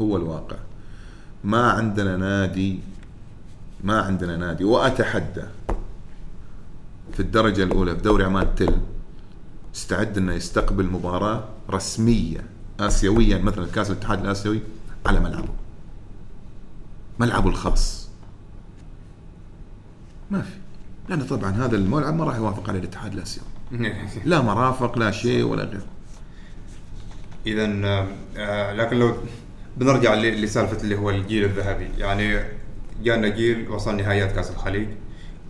هو الواقع. ما عندنا نادي ما عندنا نادي. وأتحدى في الدرجة الأولى في دوري عمان تل استعد إنه يستقبل مباراة رسمية. اسيويه مثلا كأس الاتحاد الآسيوي على ملعبه. ملعبه الخاص. ما في. لأن طبعا هذا الملعب ما راح يوافق عليه الاتحاد الآسيوي. لا مرافق لا شيء ولا غير اذا آه، لكن لو بنرجع لسالفة اللي هو الجيل الذهبي. يعني جانا جيل وصل نهائيات كأس الخليج.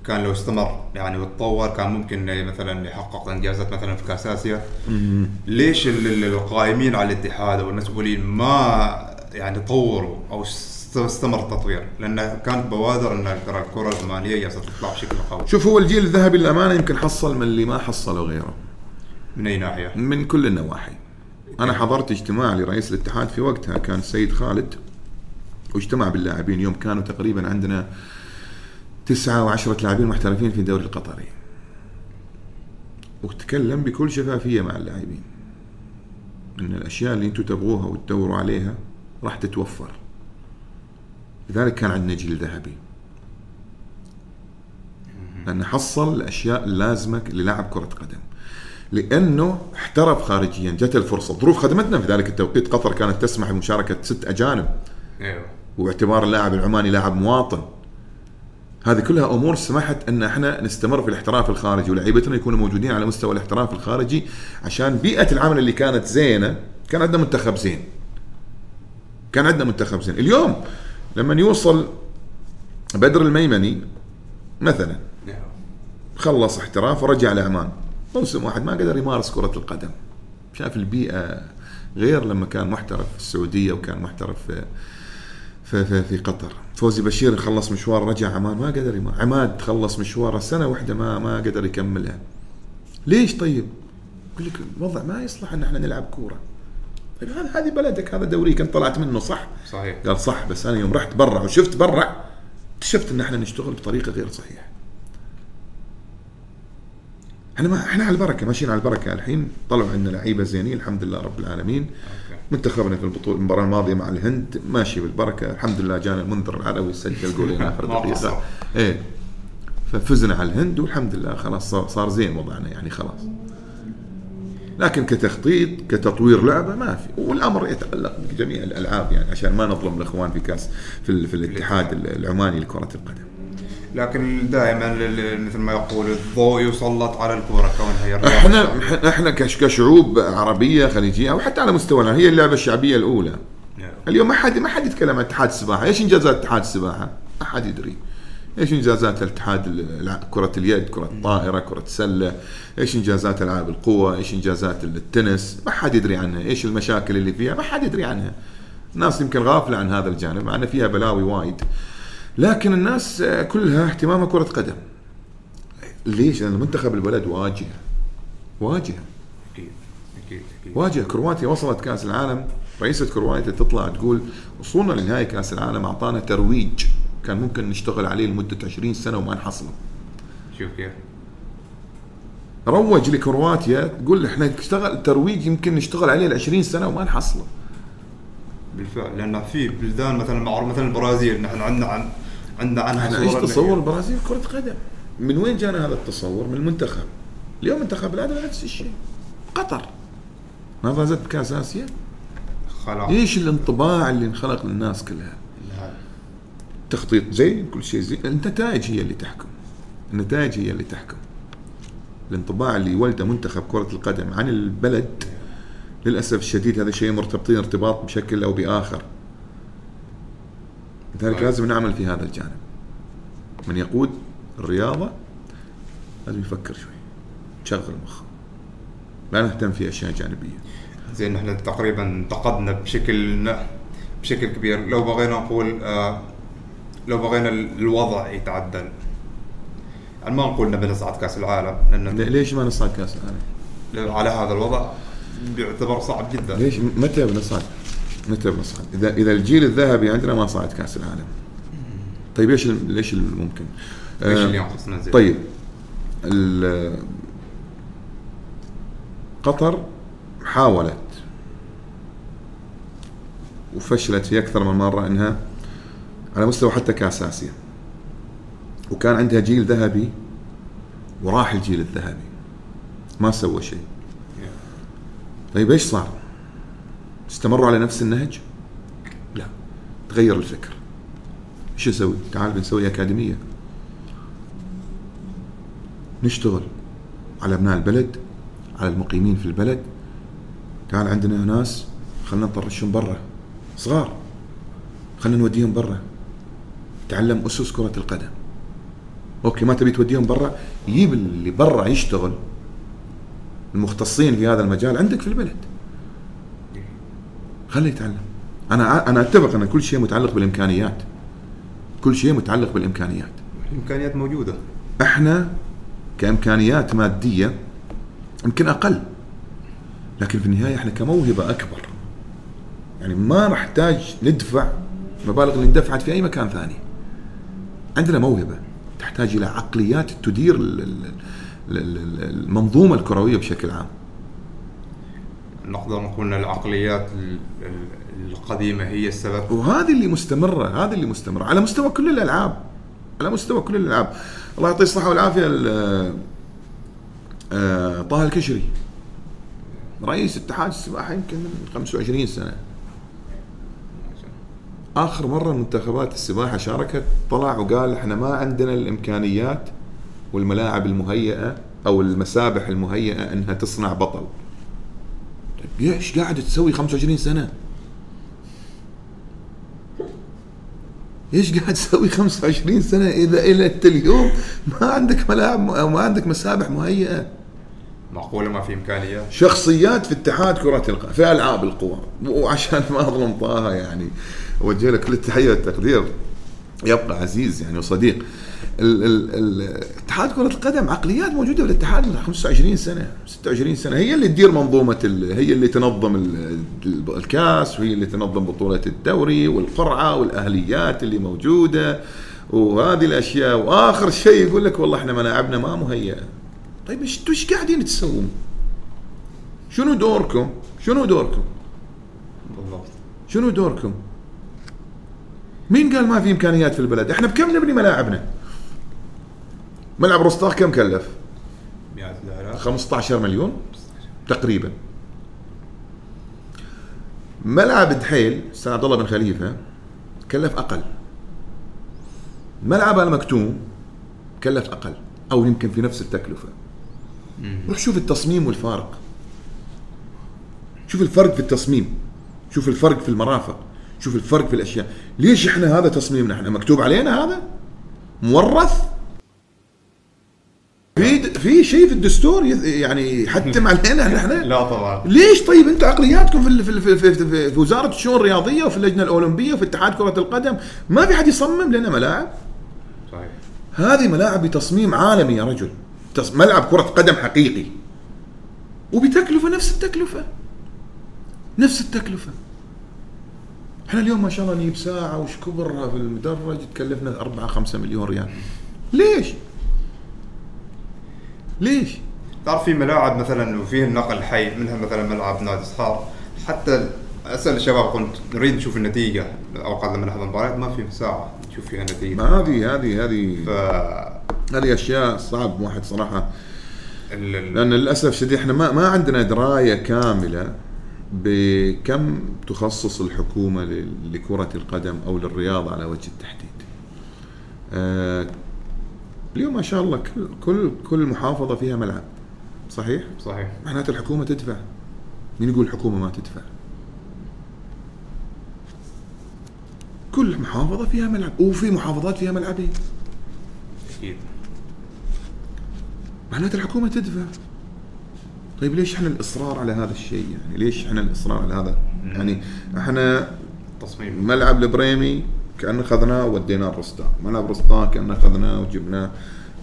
كان لو استمر يعني وتطور كان ممكن مثلا يحقق إنجازات مثلا في كأس آسيا. ليش ال- ال- القائمين على الاتحاد أو المسؤولين ما يعني طوروا أو است- استمر التطوير لأنه كانت بوادر إن ترى الكرة العمانيه جالسه تطلع بشكل قوي. شوف هو الجيل الذهبي للأمانة يمكن حصل من اللي ما حصله غيره. من أي ناحية؟ من كل النواحي. أنا حضرت اجتماع لرئيس الاتحاد في وقتها كان السيد خالد. واجتمع باللاعبين. يوم كانوا تقريبا عندنا تسعة وعشرة لاعبين محترفين في الدوري القطري. وتكلم بكل شفافية مع اللاعبين. إن الأشياء اللي أنتم تبغوها وتدوروا عليها راح تتوفر. لذلك كان عندنا جيل ذهبي. لأنه حصل الأشياء اللازمة للاعب كرة قدم. لأنه احترف خارجيا جت الفرصة. الظروف خدمتنا في ذلك التوقيت قطر كانت تسمح بمشاركة ست أجانب. أيوه. واعتبار اللاعب العماني لاعب مواطن. هذه كلها أمور سمحت أن إحنا نستمر في الاحتراف الخارجي ولاعيبتنا يكونوا موجودين على مستوى الاحتراف الخارجي عشان بيئة العمل اللي كانت زينة كان عندنا منتخب زين. كان عندنا منتخب زين. اليوم لما يوصل بدر الميمني مثلا خلص احتراف ورجع لعمان موسم واحد ما قدر يمارس كرة القدم. شاف البيئة غير لما كان محترف في السعودية وكان محترف في في, في, في قطر فوزي بشير خلص مشوار رجع عمان ما قدر يمارس عماد خلص مشواره سنة واحدة ما ما قدر يكملها ليش طيب؟ يقول لك الوضع ما يصلح إن إحنا نلعب كورة طيب هذا هذه بلدك هذا دوريك انت طلعت منه صح صحيح قال صح بس أنا يوم رحت برا وشفت برا اكتشفت إن إحنا نشتغل بطريقة غير صحيحة. إحنا ما إحنا على البركة ماشيين على البركة الحين طلعوا عندنا لعيبة زينين الحمد لله رب العالمين. منتخبنا في البطوله المباراة الماضية مع الهند ماشي بالبركة الحمد لله جانا المنذر العلوي سجل جولين آخر. دقيقة. إيه ففزنا على الهند والحمد لله خلاص صار, زين وضعنا يعني خلاص. لكن كتخطيط كتطوير لعبة ما في والأمر يتعلق بجميع الألعاب يعني عشان ما نظلم الإخوان في كاس في, في الاتحاد العماني لكرة القدم. لكن دائما مثل ما يقول الضوء يسلط على الكورة كونها هي إحنا الشعبية. إحنا كش- كشعوب عربية خليجية أو حتى على مستوى العالم، هي اللعبة الشعبية الأولى. اليوم ما حد ما حد يتكلم عن اتحاد السباحه، إيش إنجازات اتحاد السباحه؟ ما حد يدري. إيش إنجازات الاتحاد كرة اليد، كرة الطائره، كرة السله، إيش إنجازات ألعاب القوة، إيش إنجازات التنس، ما حد يدري عنها، إيش المشاكل اللي فيها، ما حد يدري عنها. الناس يمكن غافلة عن هذا الجانب مع إن فيها بلاوي وايد. لكن الناس آه، كلها اهتمامها كرة قدم. ليش؟ لأن منتخب البلد واجهه. واجهه. أكيد أكيد أكيد واجه كرواتيا وصلت كأس العالم رئيسة كرواتيا تطلع تقول وصولنا لنهائي كأس العالم أعطانا ترويج كان ممكن نشتغل عليه لمدة 20 سنة وما نحصله شوف كيف روج لكرواتيا تقول إحنا نشتغل ترويج يمكن نشتغل عليه ل 20 سنة وما نحصله بالفعل لأن في بلدان مثلا معروف مثلا البرازيل نحن عندنا عن عندنا عنها إحنا إيش تصور البرازيل؟ كرة قدم. من وين جانا هذا التصور؟ من المنتخب. اليوم منتخب العالم نفس الشيء. قطر. ما فازت بكأس آسيا؟ خلاص. إيش الانطباع اللي انخلق للناس كلها؟ لا. تخطيط زين كل شيء زين. النتائج هي اللي تحكم. النتائج هي اللي تحكم. الانطباع اللي يولده منتخب كرة القدم عن البلد للأسف الشديد هذا شيء مرتبطين ارتباط بشكل أو بآخر. لذلك طيب. لازم نعمل في هذا الجانب من يقود الرياضة لازم يفكر شوي يشغل مخه لا نهتم في أشياء جانبية زين إحنا تقريبا انتقدنا بشكل بشكل كبير لو بغينا نقول آه لو بغينا الوضع يتعدل يعني ما نقول نبي نصعد كأس العالم لأن ليش ما نصعد كأس العالم؟ على هذا الوضع بيعتبر صعب جدا ليش متى بنصعد؟ متى بنصعد؟ إذا إذا الجيل الذهبي عندنا ما صعد كأس العالم. طيب ال- ليش الممكن؟ إيش آه، اللي ينقصنا زين طيب قطر حاولت وفشلت في أكثر من مرة إنها على مستوى حتى كأس آسيا وكان عندها جيل ذهبي وراح الجيل الذهبي ما سوى شيء طيب إيش صار؟ استمروا على نفس النهج؟ لا. تغير الفكر. إيش نسوي؟ تعال بنسوي أكاديمية. نشتغل على أبناء البلد على المقيمين في البلد. تعال عندنا ناس خلينا نطرشهم برا. صغار. خلينا نوديهم برا. تعلم أسس كرة القدم. أوكي ما تبي توديهم برا؟ يجيب اللي برا يشتغل. المختصين في هذا المجال عندك في البلد. خليه يتعلم. أنا أنا أتفق إن كل شيء متعلق بالإمكانيات. كل شيء متعلق بالإمكانيات. الإمكانيات موجودة. إحنا كإمكانيات مادية يمكن أقل. لكن في النهاية إحنا كموهبة أكبر. يعني ما نحتاج ندفع مبالغ اللي اندفعت في أي مكان ثاني. عندنا موهبة تحتاج إلى عقليات تدير ال- ال- ال- ال- المنظومة الكروية بشكل عام. نقدر نقول ان العقليات ال- ال- القديمة هي السبب. وهذه اللي مستمرة هذه اللي مستمرة على مستوى كل الألعاب على مستوى كل الألعاب. الله يعطيه الصحة والعافية ال- آه، طه الكشري. رئيس اتحاد السباحة يمكن من 25 سنة. آخر مرة منتخبات السباحة شاركت طلع وقال إحنا ما عندنا الإمكانيات والملاعب المهيئة أو المسابح المهيئة إنها تصنع بطل. طيب إيش قاعد تسوي 25 سنة؟ إيش قاعد تسوي 25 سنة إذا إلى أنت اليوم ما عندك ملاعب أو ما عندك مسابح مهيئة. معقولة ما في امكانيات شخصيات في اتحاد كرة القدم في ألعاب القوى وعشان ما أظلم طه يعني. أوجه له كل التحية والتقدير. يبقى عزيز يعني وصديق ال- ال- ال- اتحاد كرة القدم عقليات موجودة في الاتحاد من 25 سنة 26 سنة هي اللي تدير منظومة ال- هي اللي تنظم ال- ال- الكاس وهي اللي تنظم بطولة الدوري والقرعة والأهليات اللي موجودة وهذه الأشياء وآخر شيء يقول لك والله إحنا ملاعبنا ما مهيئة طيب إيش قاعدين تسوون؟ شنو دوركم؟ شنو دوركم؟ بالضبط شنو دوركم؟ مين قال ما في إمكانيات في البلد؟ إحنا بكم نبني ملاعبنا؟ ملعب رستاخ كم كلف؟ مئات الالاف 15 مليون تقريبا. ملعب دحيل أستاذ عبد الله بن خليفة كلف أقل. ملعب المكتوم كلف أقل أو يمكن في نفس التكلفة. روح شوف التصميم والفارق. شوف الفرق في التصميم. شوف الفرق في المرافق. شوف الفرق في الأشياء. ليش إحنا هذا تصميمنا؟ إحنا مكتوب علينا هذا؟ مورث؟ في في شيء في الدستور يعني يحتم علينا إحنا؟ لا طبعا. ليش؟ طيب أنتم عقلياتكم في في في, في, في, في وزارة الشؤون الرياضية وفي اللجنة الأولمبية وفي اتحاد كرة القدم؟ ما في حد يصمم لنا ملاعب. صحيح هذه ملاعب بتصميم عالمي يا رجل. ملعب كرة قدم حقيقي. وبتكلفة نفس التكلفة. نفس التكلفة. إحنا اليوم ما شاء الله نجيب ساعة وش كبرها في المدرج تكلفنا 4 5 مليون ريال. ليش؟ ليش؟ تعرف في ملاعب مثلا وفيه النقل حي منها مثلا ملعب نادي صحار حتى أسأل الشباب كنت نريد نشوف النتيجة. اوقات لما نحضر مباريات ما في ساعة نشوف فيها ما نتيجه هذه هذه هذه ف هذه أشياء صعب واحد صراحة. لأن للأسف الشديد إحنا ما ما عندنا دراية كاملة بكم تخصص الحكومة ل- لكرة القدم أو للرياضة على وجه التحديد. آه، اليوم ما شاء الله كل كل كل محافظة فيها ملعب صحيح؟ صحيح معناته الحكومة تدفع. مين يقول الحكومة ما تدفع؟ كل محافظة فيها ملعب وفي محافظات فيها ملعبين. أكيد معناته الحكومة تدفع طيب ليش إحنا الاصرار على هذا الشيء يعني؟ ليش إحنا الاصرار على هذا؟ يعني إحنا تصميم. ملعب البريمي كان اخذناه ووديناه الرستاق ملعب الرستاق كان اخذناه وجبناه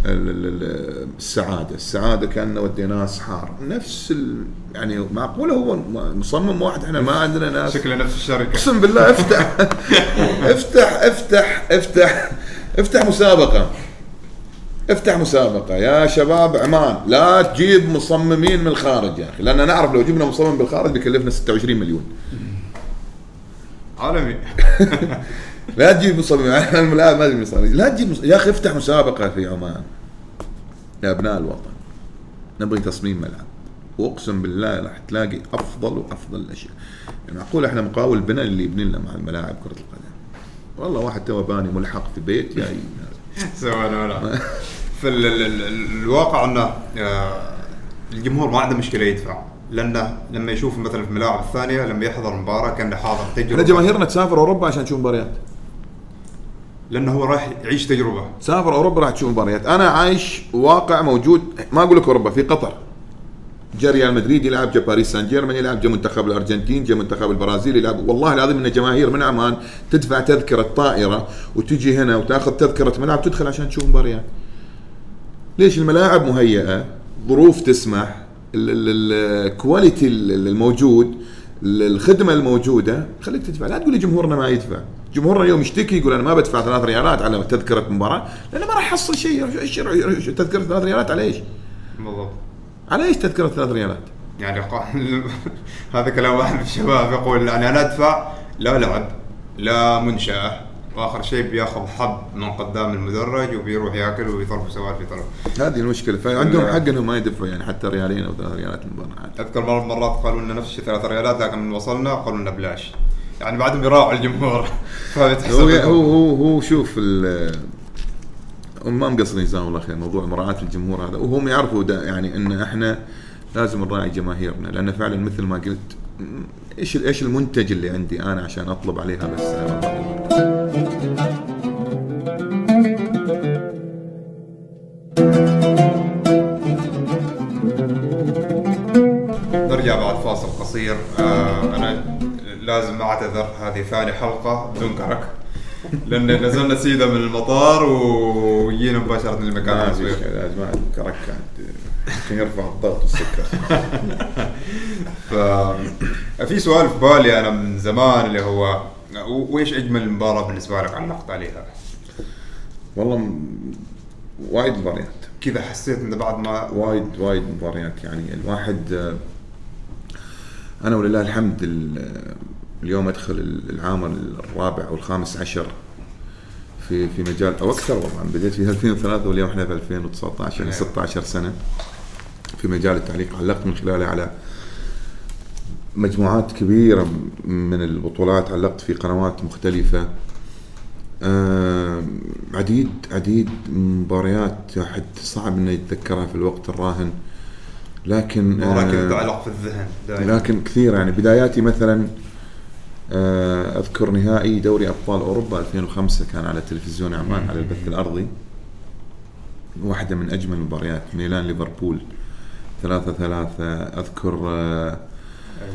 ال- ال- ال- السعادة. السعادة كان وديناه صحار نفس ال... يعني معقولة هو مصمم واحد. إحنا ما عندنا ناس. شكله نفس الشركة. اقسم بالله افتح. افتح افتح افتح افتح مسابقة. افتح مسابقة. يا شباب عمان لا تجيب مصممين من الخارج يا أخي لأن نعرف لو جبنا مصمم بالخارج بيكلفنا 26 مليون. عالمي. لا تجيب مصمم الملاعب ما تجيب مصمم لا تجيب مصمم. يا أخي افتح مسابقة في عمان. يا أبناء الوطن. نبغي تصميم ملعب. وأقسم بالله راح تلاقي أفضل وأفضل الأشياء. يعني معقول إحنا مقاول بنا اللي يبني لنا مع الملاعب كرة القدم. والله واحد تو باني ملحق في بيت جاي سواء ولا في ال ال ال الواقع إنه آه، الجمهور ما عنده مشكلة يدفع. لأنه لما يشوف مثلا في الملاعب الثانية لما يحضر مباراة كأنه حاضر إحنا تجربه جماهيرنا تسافر أوروبا عشان تشوف مباريات. لأنه هو رايح يعيش تجربة. سافر أوروبا راح تشوف مباريات. أنا عايش واقع موجود ما أقول لك أوروبا في قطر. جا ريال مدريد يلعب جا باريس سان جيرمان يلعب جا منتخب الأرجنتين جا منتخب البرازيل يلعب والله العظيم ان جماهير من عمان تدفع تذكرة طائرة وتجي هنا وتأخذ تذكرة ملعب تدخل عشان تشوف مباريات ليش الملاعب مهيئة؟ ظروف تسمح ال- ال- ال quality ال- الموجود ال- الخدمة الموجودة خليك تدفع. لا تقول لي جمهورنا ما يدفع. جمهورنا اليوم يشتكي يقول أنا ما بدفع ثلاث ريالات على تذكرة مباراة لأنه ما راح يحصل شيء. تذكرة ثلاث ريالات على إيش؟ بالضبط. على إيش تذكرة ثلاث ريالات؟ يعني هذا كلام واحد من الشباب يقول يعني أنا أدفع لا لعب لا منشأة وآخر شيء بياخذ حب من قدام المدرج وبيروح يأكل ويضرب سوالف يضرب هذه المشكلة فعندهم. حق انهم ما يدفعوا يعني حتى ريالين أو ثلاث ريالات المباراه عادي. أذكر مره من المرات قالوا لنا نفس الشيء ثلاث ريالات لكن من وصلنا قالوا لنا بلاش يعني بعدهم يراعوا الجمهور هو. هو هو, شوف ما مقصرين جزاهم الله خير موضوع مراعاة الجمهور هذا. وهم يعرفوا يعني إن إحنا لازم نراعي جماهيرنا لأن فعلا مثل ما قلت إيش إيش المنتج اللي عندي أنا عشان أطلب عليه هذا السعر؟ نرجع بعد فاصل قصير. آه أنا لازم أعتذر هذه ثاني حلقة. بدون كرك لأن نزلنا سيده من المطار وجينا مباشرة للمكان ما التصوير في لازم أعد كرك عاد يمكن يرفع الضغط والسكر. ف في سؤال في بالي أنا من زمان اللي هو وإيش أجمل مباراة بالنسبة لك علقت عليها؟ والله م- وايد مباريات. كذا حسيت انه بعد ما وايد وايد مباريات. يعني الواحد أنا ولله الحمد ال- اليوم أدخل العام الرابع أو الخامس عشر في في مجال أو أكثر طبعا بديت في 2003 واليوم إحنا في 2019 يعني نعم. 16 سنة في مجال التعليق. علقت من خلاله على مجموعات كبيرة من البطولات. علقت في قنوات مختلفة. آه، عديد عديد مباريات حد صعب إنه يتذكرها في الوقت الراهن. لكن آه، كذا تعلق في الذهن دائما. لكن كثير يعني بداياتي مثلا أذكر نهائي دوري أبطال أوروبا 2005 كان على تلفزيون عمان على البث الأرضي. واحدة من أجمل المباريات ميلان ليفربول ثلاثة ثلاثة. أذكر آه،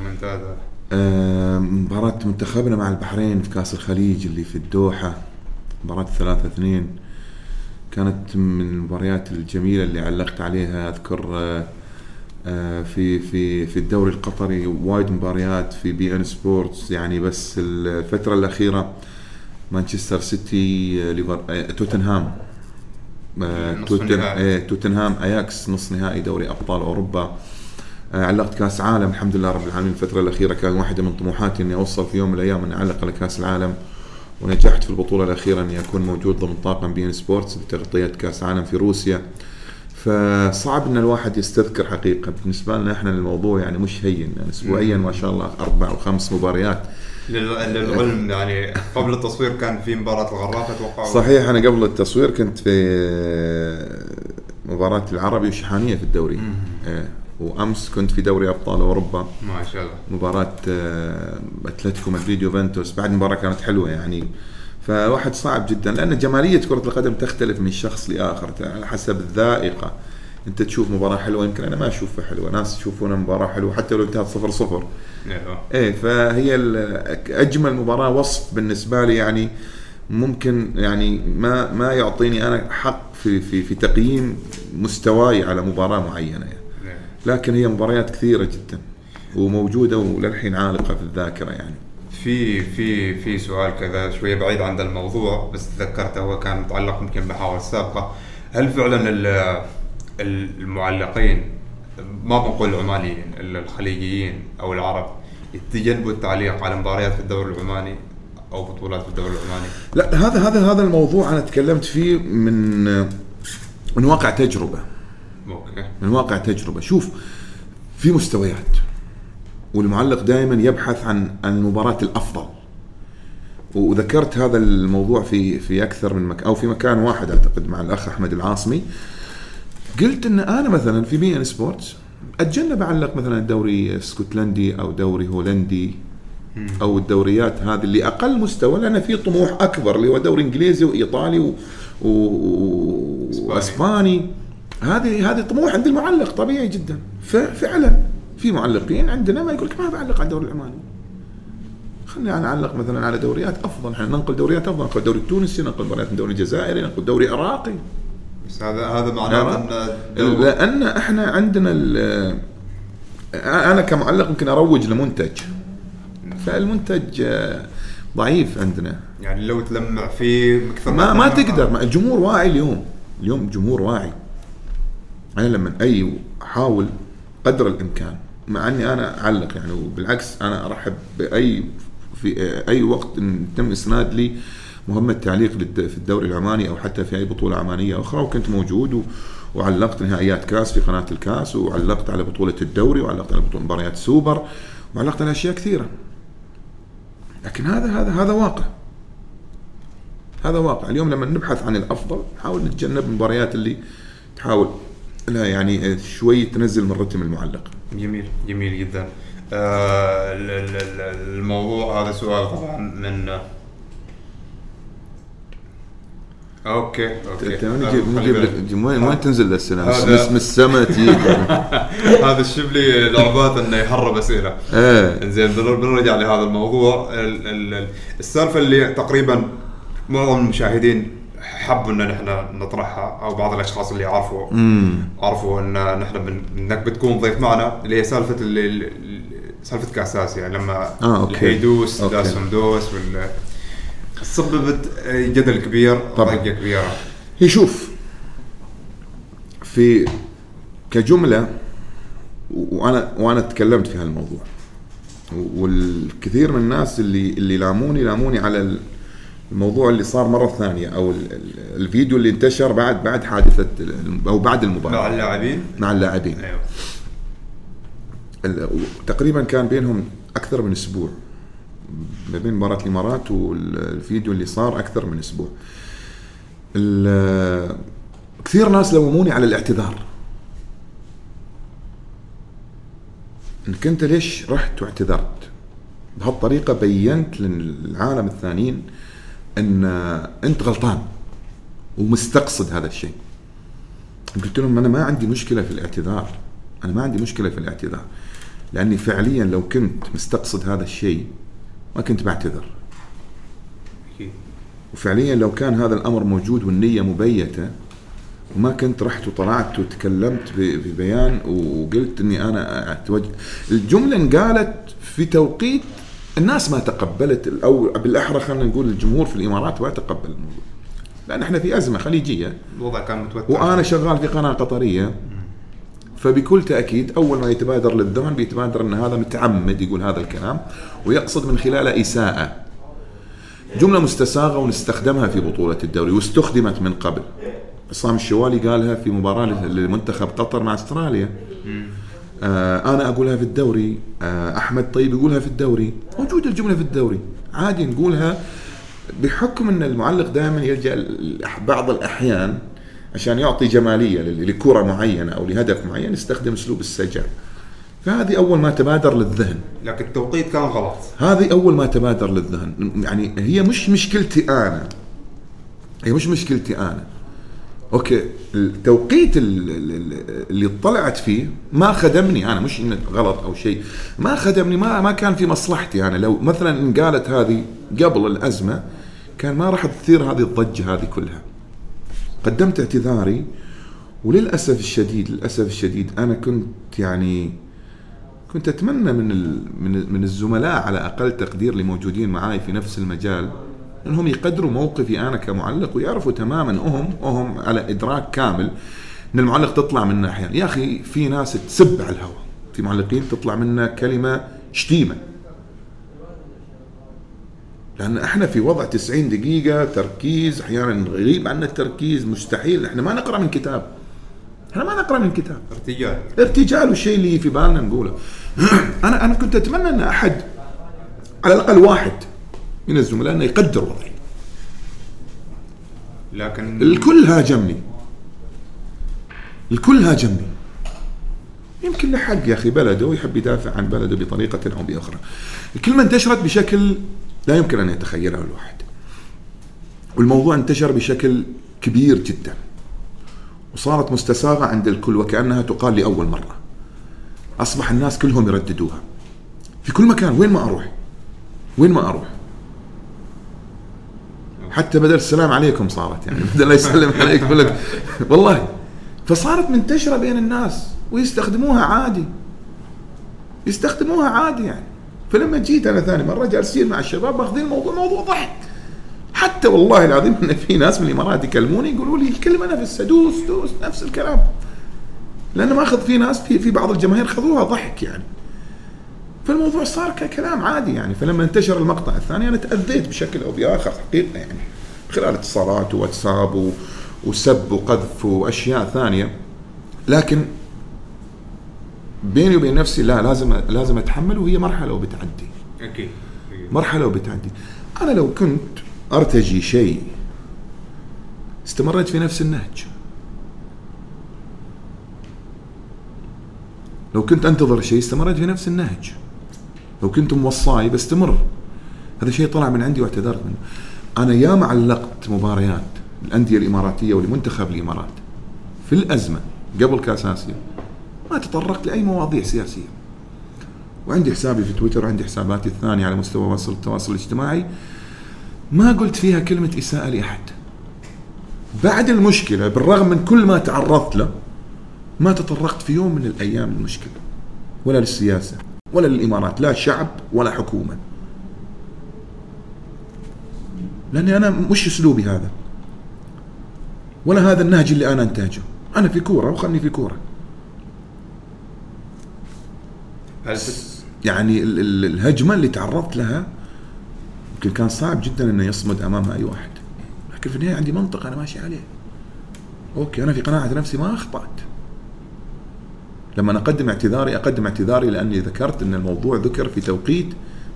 ممتازه آه، مباراة منتخبنا مع البحرين في كأس الخليج اللي في الدوحة مباراة ثلاثة اثنين. كانت من المباريات الجميلة اللي علقت عليها. أذكر آه، آه، في في في الدوري القطري وايد مباريات في بي إن سبورتس يعني بس الفترة الأخيرة مانشستر سيتي آه، ليفر آه، توتنهام آه، توتن. إيه، توتنهام أياكس نص نهائي دوري أبطال أوروبا. آه، علقت كأس عالم الحمد لله رب العالمين. الفترة الأخيرة كان واحدة من طموحاتي إني أوصل في يوم من الأيام إني أعلق على كأس العالم ونجحت في البطولة الأخيرة إني أكون موجود ضمن طاقم بي إن سبورتس بتغطية كأس عالم في روسيا. فصعب إن الواحد يستذكر حقيقة. بالنسبة لنا إحنا الموضوع يعني مش هين يعني اسبوعيا ما شاء الله أربع أو خمس مباريات. لل- للعلم يعني قبل التصوير كان في مباراة الغرافة أتوقع. صحيح أنا قبل التصوير كنت في مباراة العربي وشحانيه في الدوري. إيه. وأمس كنت في دوري أبطال أوروبا. ما شاء الله. مباراة آه، أتلتيكو مدريد يوفنتوس. بعد مباراة كانت حلوة يعني. فواحد صعب جدا لأن جمالية كرة القدم تختلف من شخص لآخر على حسب الذائقة أنت تشوف مباراة حلوة يمكن أنا ما أشوفها حلوة ناس يشوفونها مباراة حلوة حتى لو انتهت صفر صفر أيوه إيه فهي أجمل مباراة وصف بالنسبة لي يعني ممكن يعني ما ما يعطيني أنا حق في في في تقييم مستواي على مباراة معينة يعني. إيه. لكن هي مباريات كثيرة جدا وموجودة وللحين عالقة في الذاكرة يعني في في في سؤال كذا شوية بعيد عن الموضوع بس تذكرته هو كان متعلق يمكن بحوار السابقة. هل فعلا ال- المعلقين ما بنقول العمانيين الخليجيين أو العرب يتجنبوا التعليق على مباريات في الدوري العماني أو بطولات في الدوري العماني؟ لا هذا هذا هذا الموضوع أنا تكلمت فيه من من واقع تجربة. okay. من واقع تجربة. شوف في مستويات. والمعلق دائما يبحث عن عن المباراة الأفضل. وذكرت هذا الموضوع في في أكثر من مكان أو في مكان واحد أعتقد مع الأخ أحمد العاصمي. قلت إن أنا مثلا في بي إن سبورتس أتجنب أعلق مثلا دوري اسكتلندي أو دوري هولندي أو الدوريات هذه اللي أقل مستوى لأن في طموح أكبر اللي هو دوري إنجليزي وإيطالي و... و... وإسباني. هذه هذه طموح عند المعلق طبيعي جدا. ففعلا في معلقين عندنا ما يقول لك ما بعلق على الدوري العماني خليني أنا أعلق مثلا على دوريات أفضل. إحنا ننقل دوريات أفضل ننقل الدوري التونسي ننقل دوريات من الدوري الجزائري ننقل دوري عراقي. بس هذا هذا معناته إن لأن إحنا عندنا أنا كمعلق يمكن أروج لمنتج. فالمنتج ضعيف عندنا. يعني لو تلمع فيه أكثر ما ما تقدر. ما- الجمهور واعي اليوم. اليوم الجمهور واعي. أنا لما أي احاول قدر الإمكان مع إني أنا أعلق يعني وبالعكس أنا أرحب بأي في أي وقت إن تم إسناد لي مهمة تعليق في الدوري العماني أو حتى في أي بطولة عمانية أخرى وكنت موجود و وعلقت نهائيات كاس في قناة الكاس وعلقت على بطولة الدوري وعلقت على بطولة مباريات سوبر وعلقت على أشياء كثيرة. لكن هذا هذا هذا واقع. هذا واقع. اليوم لما نبحث عن الأفضل نحاول نتجنب المباريات اللي تحاول لا يعني شوي تنزل من رتم المعلق. جميل جميل جدا. آه ال- ال- ال- الموضوع هذا سؤال طبعا من أوكي أوكي. انت من آه، نجيب. لك وين وين تنزل الاسئله؟ من السماء تجيك. هذا الشبلي لعبات إنه يحرب أسئلة. إيه. زين بنر- بنرجع لهذا الموضوع. ال- ال- ال- السالفة اللي تقريبا معظم المشاهدين حبوا ان نحن نطرحها أو بعض الأشخاص اللي عرفوا عرفوا إن نحن إنك بتكون ضيف معنا اللي هي سالفة اللي سالفة كاس اسيا لما آه، أوكي. الهيدوس أوكي. داس دوس وال سببت جدل كبير طبعاً. كبيرة هي شوف في كجملة وأنا وأنا تكلمت في هالموضوع والكثير من الناس اللي اللي لاموني لاموني على الموضوع اللي صار مرة ثانية أو ال- ال- الفيديو اللي انتشر بعد بعد حادثة أو بعد المباراة. مع اللاعبين؟ مع اللاعبين. أيوه. تقريبا كان بينهم أكثر من أسبوع. ما بين مباراة الإمارات والفيديو اللي صار أكثر من أسبوع. كثير ناس لوموني على الاعتذار. انك انت ليش رحت واعتذرت؟ بهالطريقة بينت للعالم الثانيين إن أنت غلطان ومستقصد هذا الشيء. قلت لهم أنا ما عندي مشكلة في الاعتذار. أنا ما عندي مشكلة في الاعتذار. لأني فعليا لو كنت مستقصد هذا الشيء ما كنت بعتذر. وفعليا لو كان هذا الأمر موجود والنية مبيتة وما كنت رحت وطلعت وتكلمت ببيان وقلت إني أنا أتوجه. الجملة انقالت في توقيت الناس ما تقبلت أو بالأحرى خلينا نقول الجمهور في الإمارات ما تقبل الموضوع لأن إحنا في أزمة خليجية الوضع كان متوتر وأنا شغال في قناة قطرية فبكل تأكيد أول ما يتبادر للذهن بيتبادر إن هذا متعمد يقول هذا الكلام ويقصد من خلاله إساءة. جملة مستساغة ونستخدمها في بطولة الدوري واستخدمت من قبل. عصام الشوالي قالها في مباراة لمنتخب قطر مع أستراليا. آه أنا أقولها في الدوري آه أحمد طيب يقولها في الدوري. موجودة الجملة في الدوري. عادي نقولها بحكم إن المعلق دائما يلجأ بعض الأحيان عشان يعطي جمالية لكرة معينة أو لهدف معين يستخدم أسلوب السجع. فهذه أول ما تبادر للذهن. لكن التوقيت كان غلط. هذه أول ما تبادر للذهن. يعني هي مش مشكلتي أنا. هي مش مشكلتي أنا. أوكي. التوقيت ال- ال- ال- اللي اطلعت فيه ما خدمني. أنا مش إنه غلط أو شيء. ما خدمني ما ما كان في مصلحتي أنا. لو مثلا إن قالت هذه قبل الأزمة كان ما راح تثير هذه الضجة هذه كلها. قدمت اعتذاري وللأسف الشديد للأسف الشديد أنا كنت يعني كنت أتمنى من من الزملاء على أقل تقدير اللي موجودين معاي في نفس المجال انهم يقدروا موقفي أنا كمعلق ويعرفوا تماما هم هم على إدراك كامل إن المعلق تطلع منه أحيانا. يا أخي في ناس تسب على الهواء. في معلقين تطلع منه كلمة شتيمة. لأن إحنا في وضع 90 دقيقة تركيز أحيانا نغيب عنا التركيز مستحيل. إحنا ما نقرأ من كتاب. إحنا ما نقرأ من كتاب. ارتجال. ارتجال والشيء اللي في بالنا نقوله. أنا أنا كنت أتمنى أن أحد على الأقل واحد من الزملاء انه يقدر وضعي لكن الكل هاجمني. الكل هاجمني. يمكن له حق يا أخي بلده ويحب يدافع عن بلده بطريقة أو بأخرى. الكلمة انتشرت بشكل لا يمكن أن يتخيله الواحد. والموضوع انتشر بشكل كبير جدا. وصارت مستساغة عند الكل وكأنها تقال لأول مرة. أصبح الناس كلهم يرددوها. في كل مكان وين ما أروح؟ وين ما أروح؟ حتى بدل السلام عليكم صارت يعني. بدل لا يسلم عليك يقول لك والله فصارت منتشرة بين الناس ويستخدموها عادي. يستخدموها عادي يعني. فلما جيت أنا ثاني مرة جالسين مع الشباب ماخذين الموضوع موضوع ضحك. حتى والله العظيم إن في ناس من الإمارات يكلموني يقولوا لي الكلمة نفسها دوس دوس نفس الكلام. لأن ماخذ في ناس في في بعض الجماهير خذوها ضحك يعني. فالموضوع صار ككلام عادي يعني. فلما انتشر المقطع الثاني أنا تأذيت بشكل أو بآخر حقيقة يعني خلال اتصالات وواتساب وسب وقذف وأشياء ثانية. لكن بيني وبين نفسي لا لازم لازم أتحمل وهي مرحلة وبتعدي. أكيد. مرحلة وبتعدي. أنا لو كنت أرتجي شيء استمريت في نفس النهج. لو كنت أنتظر شيء استمريت في نفس النهج. لو كنت موصاي بستمر هذا شيء طلع من عندي واعتذرت منه. أنا ياما علقت مباريات الأندية الإماراتية ولمنتخب الإمارات. في الأزمة قبل كأس آسيا ما تطرقت لأي مواضيع سياسية. وعندي حسابي في تويتر وعندي حساباتي الثانية على مستوى وسائل التواصل الاجتماعي. ما قلت فيها كلمة إساءة لأحد. بعد المشكلة بالرغم من كل ما تعرضت له ما تطرقت في يوم من الأيام للمشكلة ولا للسياسة. ولا للإمارات لا شعب ولا حكومة. لأني أنا مش أسلوبي هذا. ولا هذا النهج اللي أنا أنتاجه. أنا في كورة وخلني في كورة. يعني ال- ال- الهجمة اللي تعرضت لها يمكن كان صعب جدا إنه يصمد امامها أي واحد. لكن في النهاية عندي منطق أنا ماشي عليه. أوكي أنا في قناعة نفسي ما أخطأت. لما أنا أقدم اعتذاري أقدم اعتذاري لأني ذكرت أن الموضوع ذكر في توقيت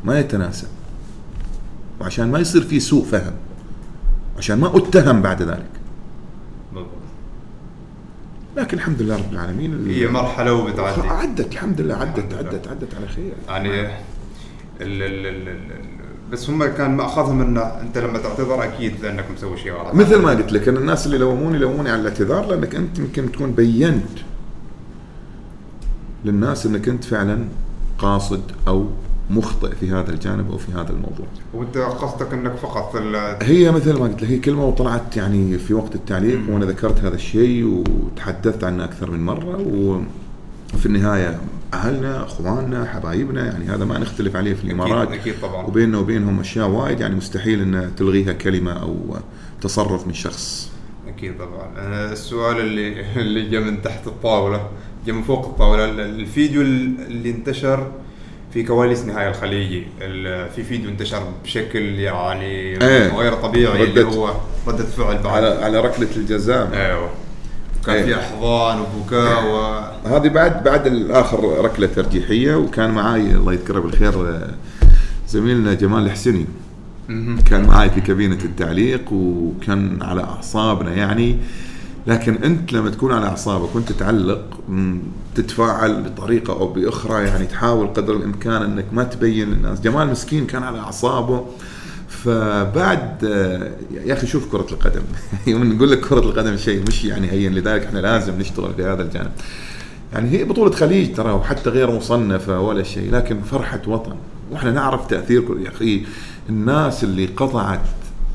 ما يتناسب. وعشان ما يصير في سوء فهم. عشان ما أتهم بعد ذلك. لكن الحمد لله رب العالمين ال- هي مرحلة وبتعدي. عدت الحمد لله عدت الحمد لله. عدت عدت على خير. يعني ال ال ال ال ال بس هم كان مأخذهم انه أنت لما تعتذر أكيد لأنك مسوي شيء غلط. مثل ما قلت لك أن الناس اللي لوموني لوموني على الاعتذار لأنك أنت يمكن تكون بينت. للناس إنك أنت فعلا قاصد أو مخطئ في هذا الجانب أو في هذا الموضوع. وأنت قصدك إنك فقط هي مثل ما قلت لك هي كلمة وطلعت يعني في وقت التعليق وأنا ذكرت هذا الشيء وتحدثت عنه أكثر من مرة وفي النهاية أهلنا أخواننا حبايبنا يعني هذا ما نختلف عليه في الإمارات أكيد طبعا وبيننا وبينهم أشياء وايد يعني مستحيل إن تلغيها كلمة أو تصرف من شخص. أكيد طبعا أنا السؤال اللي اللي جاء من تحت الطاولة من فوق الطاولة ال- الفيديو اللي انتشر في كواليس نهاية الخليجي ال- في فيديو انتشر بشكل يعني إيه. غير طبيعي اللي. هو ردة فعل بعد على على ركلة الجزاء أيوه كان إيه. في أحضان وبكاء و هذه بعد بعد الآخر ركلة ترجيحية وكان معاي الله يذكره بالخير آه، زميلنا جمال الحسني مهم. كان معاي في كابينة التعليق وكان على أعصابنا يعني لكن أنت لما تكون على أعصابك وأنت تعلق تتفاعل بطريقة أو بأخرى يعني تحاول قدر الإمكان إنك ما تبين للناس. جمال مسكين كان على أعصابه فبعد يا أخي شوف كرة القدم. يوم نقول لك كرة القدم شيء مش يعني هين لذلك إحنا لازم نشتغل في هذا الجانب. يعني هي بطولة خليج ترى وحتى غير مصنفة ولا شيء لكن فرحة وطن. وإحنا نعرف تأثير يا أخي الناس اللي قطعت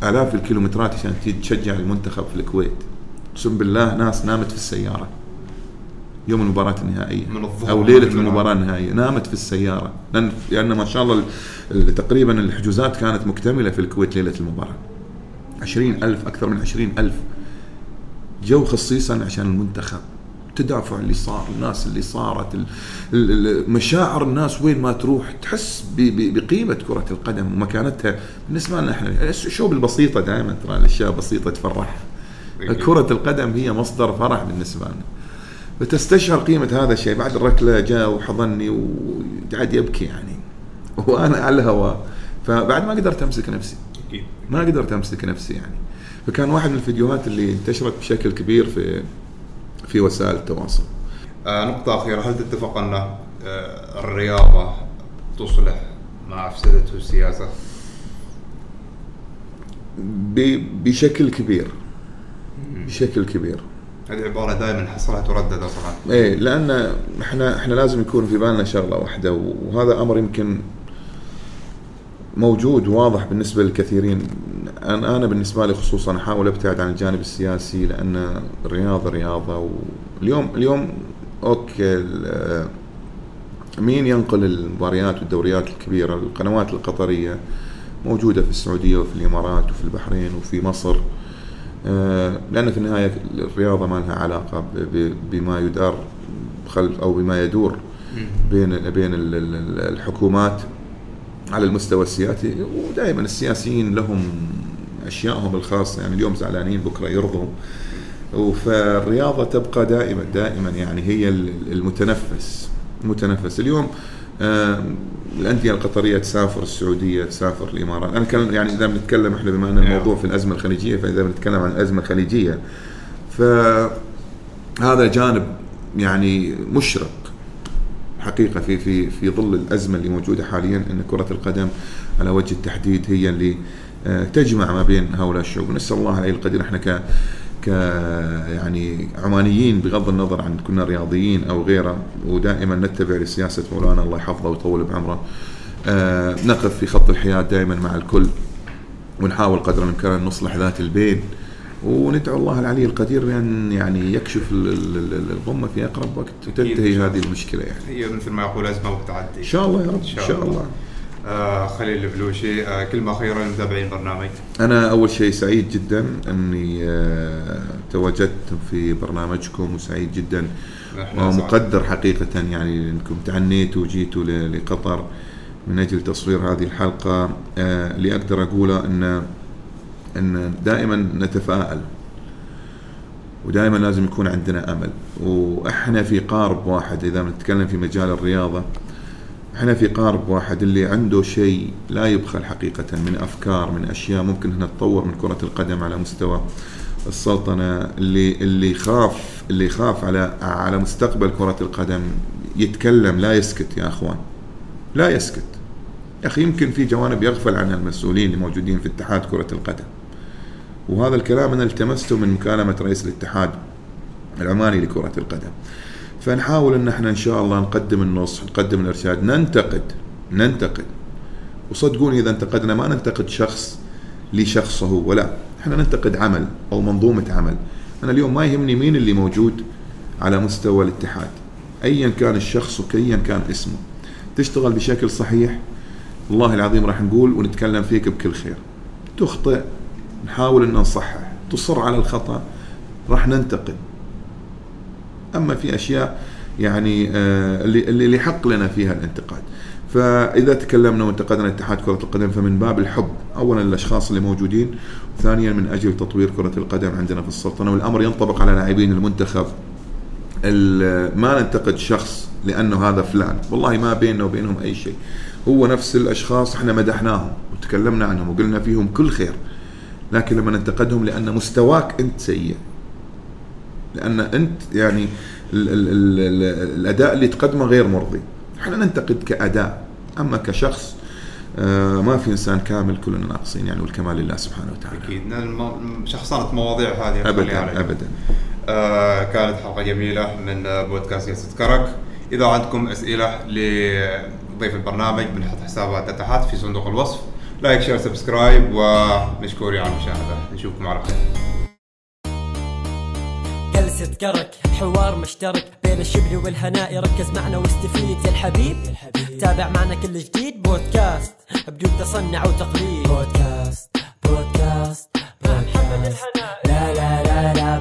آلاف الكيلومترات عشان تشجع المنتخب في الكويت. اقسم بالله ناس نامت في السيارة. يوم المباراة النهائية. من الظهر أو ليلة من المباراة النهائية. نامت في السيارة. لأن لأن ما شاء الله ال- ال- تقريبا الحجوزات كانت مكتملة في الكويت ليلة المباراة. عشرين ألف أكثر من عشرين ألف. جو خصيصا عشان المنتخب. التدافع اللي صار الناس اللي صارت مشاعر الناس وين ما تروح تحس ب- ب- بقيمة كرة القدم ومكانتها. بالنسبة لنا إحنا الشوب البسيطة دائما ترى الأشياء بسيطة تفرح. كرة القدم هي مصدر فرح بالنسبة لنا. فتستشعر قيمة هذا الشيء بعد الركلة جاء وحضني وقعد يبكي يعني. وأنا على الهواء فبعد ما قدرت أمسك نفسي. ما قدرت أمسك نفسي يعني. فكان واحد من الفيديوهات اللي انتشرت بشكل كبير في في وسائل التواصل. آه نقطة أخيرة. هل تتفق أن آه الرياضة تصلح ما أفسدته السياسة؟ ب- بشكل كبير. بشكل كبير. هذه عبارة دائما حصلها تردد أصلا إيه لأن إحنا إحنا لازم يكون في بالنا شغلة واحدة وهذا أمر يمكن موجود واضح بالنسبة للكثيرين. أنا أنا بالنسبة لي خصوصا أحاول أبتعد عن الجانب السياسي لأن الرياضه رياضة واليوم اليوم أوكي مين ينقل المباريات والدوريات الكبيرة؟ القنوات القطرية موجودة في السعودية وفي الإمارات وفي البحرين وفي مصر. آه، لأن في النهاية الرياضة ما لها ب- بما يدار خلف أو بما يدور بين بين ال- ال- الحكومات على المستوى السياسي. ودائما السياسيين لهم أشيائهم الخاصة. يعني اليوم زعلانين بكرة يرضوا. فالرياضة تبقى دائما دائما يعني هي ال- المتنفس المتنفس اليوم الأندية القطرية تسافر السعودية تسافر الإمارات. أنا كان يعني إذا بنتكلم إحنا بما أن الموضوع في الأزمة الخليجية فإذا بنتكلم عن الأزمة الخليجية فهذا جانب يعني مشرق حقيقة في في في ظل الأزمة اللي موجودة حاليا إن كرة القدم على وجه التحديد هي اللي آه، تجمع ما بين هؤلاء الشعوب. نسأل الله العلي القدير إحنا ك يعني عمانيين بغض النظر عن كنا رياضيين أو غيره ودائما نتبع لسياسة مولانا الله يحفظه ويطول بعمره. آه، نقف في خط الحياة دائما مع الكل ونحاول قدر الإمكان أن نصلح ذات البين. وندعو الله العلي القدير ان يعني يكشف ال- ال- ال- الغمة في أقرب وقت وتنتهي هذه المشكلة يعني. هي مثل ما يقول أزمة وتعدي إن شاء الله يا رب إن ان شاء شاء الله. آه خليل البلوشي آه كلمة أخيرة للمتابعين البرنامج أنا أول شيء سعيد جدا أني آه، تواجدت في برنامجكم وسعيد جدا. ومقدر حقيقة يعني إنكم تعنيتوا وجيتوا لقطر. من أجل تصوير هذه الحلقة اللي أقدر اقوله أن أن دائما نتفائل ودائما لازم يكون عندنا أمل. وإحنا في قارب واحد إذا بنتكلم في مجال الرياضة. إحنا في قارب واحد اللي عنده شيء لا يبخل حقيقة من أفكار من أشياء ممكن انها تطور من كرة القدم على مستوى السلطنة. اللي اللي يخاف اللي يخاف على على مستقبل كرة القدم يتكلم لا يسكت يا أخوان لا يسكت. يا أخي يمكن في جوانب يغفل عنها المسؤولين اللي موجودين في اتحاد كرة القدم. وهذا الكلام أنا التمسته من مكالمة رئيس الاتحاد العماني لكرة القدم. فنحاول أن إحنا إن شاء الله نقدم النصح نقدم الإرشاد. ننتقد ننتقد. وصدقوني إذا انتقدنا ما ننتقد شخص لشخصه هو ولا. إحنا ننتقد عمل أو منظومة عمل. أنا اليوم ما يهمني مين اللي موجود على مستوى الاتحاد. ايا كان الشخص وايا كان اسمه. تشتغل بشكل صحيح. والله العظيم راح نقول ونتكلم فيك بكل خير. تخطئ نحاول أن نصحح تصر على الخطأ راح ننتقد. أما في أشياء يعني آه، اللي اللي حق لنا فيها الانتقاد. فإذا تكلمنا وانتقدنا اتحاد كرة القدم فمن باب الحب اولا للاشخاص اللي موجودين وثانيا من أجل تطوير كرة القدم عندنا في السلطنة. والأمر ينطبق على لاعبين المنتخب. ال- ما ننتقد شخص لأنه هذا فلان. والله ما بيننا وبينهم أي شيء. هو نفس الأشخاص إحنا مدحناهم وتكلمنا عنهم وقلنا فيهم كل خير. لكن لما ننتقدهم لأن مستواك أنت سيء. لأن أنت يعني ال ال ال ال الأداء اللي تقدمه غير مرضي. إحنا ننتقد كأداء. أما كشخص آه ما في إنسان كامل كلنا ناقصين يعني والكمال لله سبحانه وتعالى. أكيد. الم- شخصانة مواضيع هذه ابدا. ابدا. آه كانت حلقة جميلة من بودكاست جلسة كرك إذا عندكم أسئلة لضيف البرنامج بنحط حساباتنا تحت في صندوق الوصف. like share subscribe ومشكورين على المشاهدة نشوفكم على خير. جلسة كرك حوار مشترك بين الشبل والهناء. ركز معنا واستفيد يا الحبيب. تابع معنا كل جديد. بودكاست بدون تصنع وتقليد. بودكاست بودكاست بودكاست. لا لا لا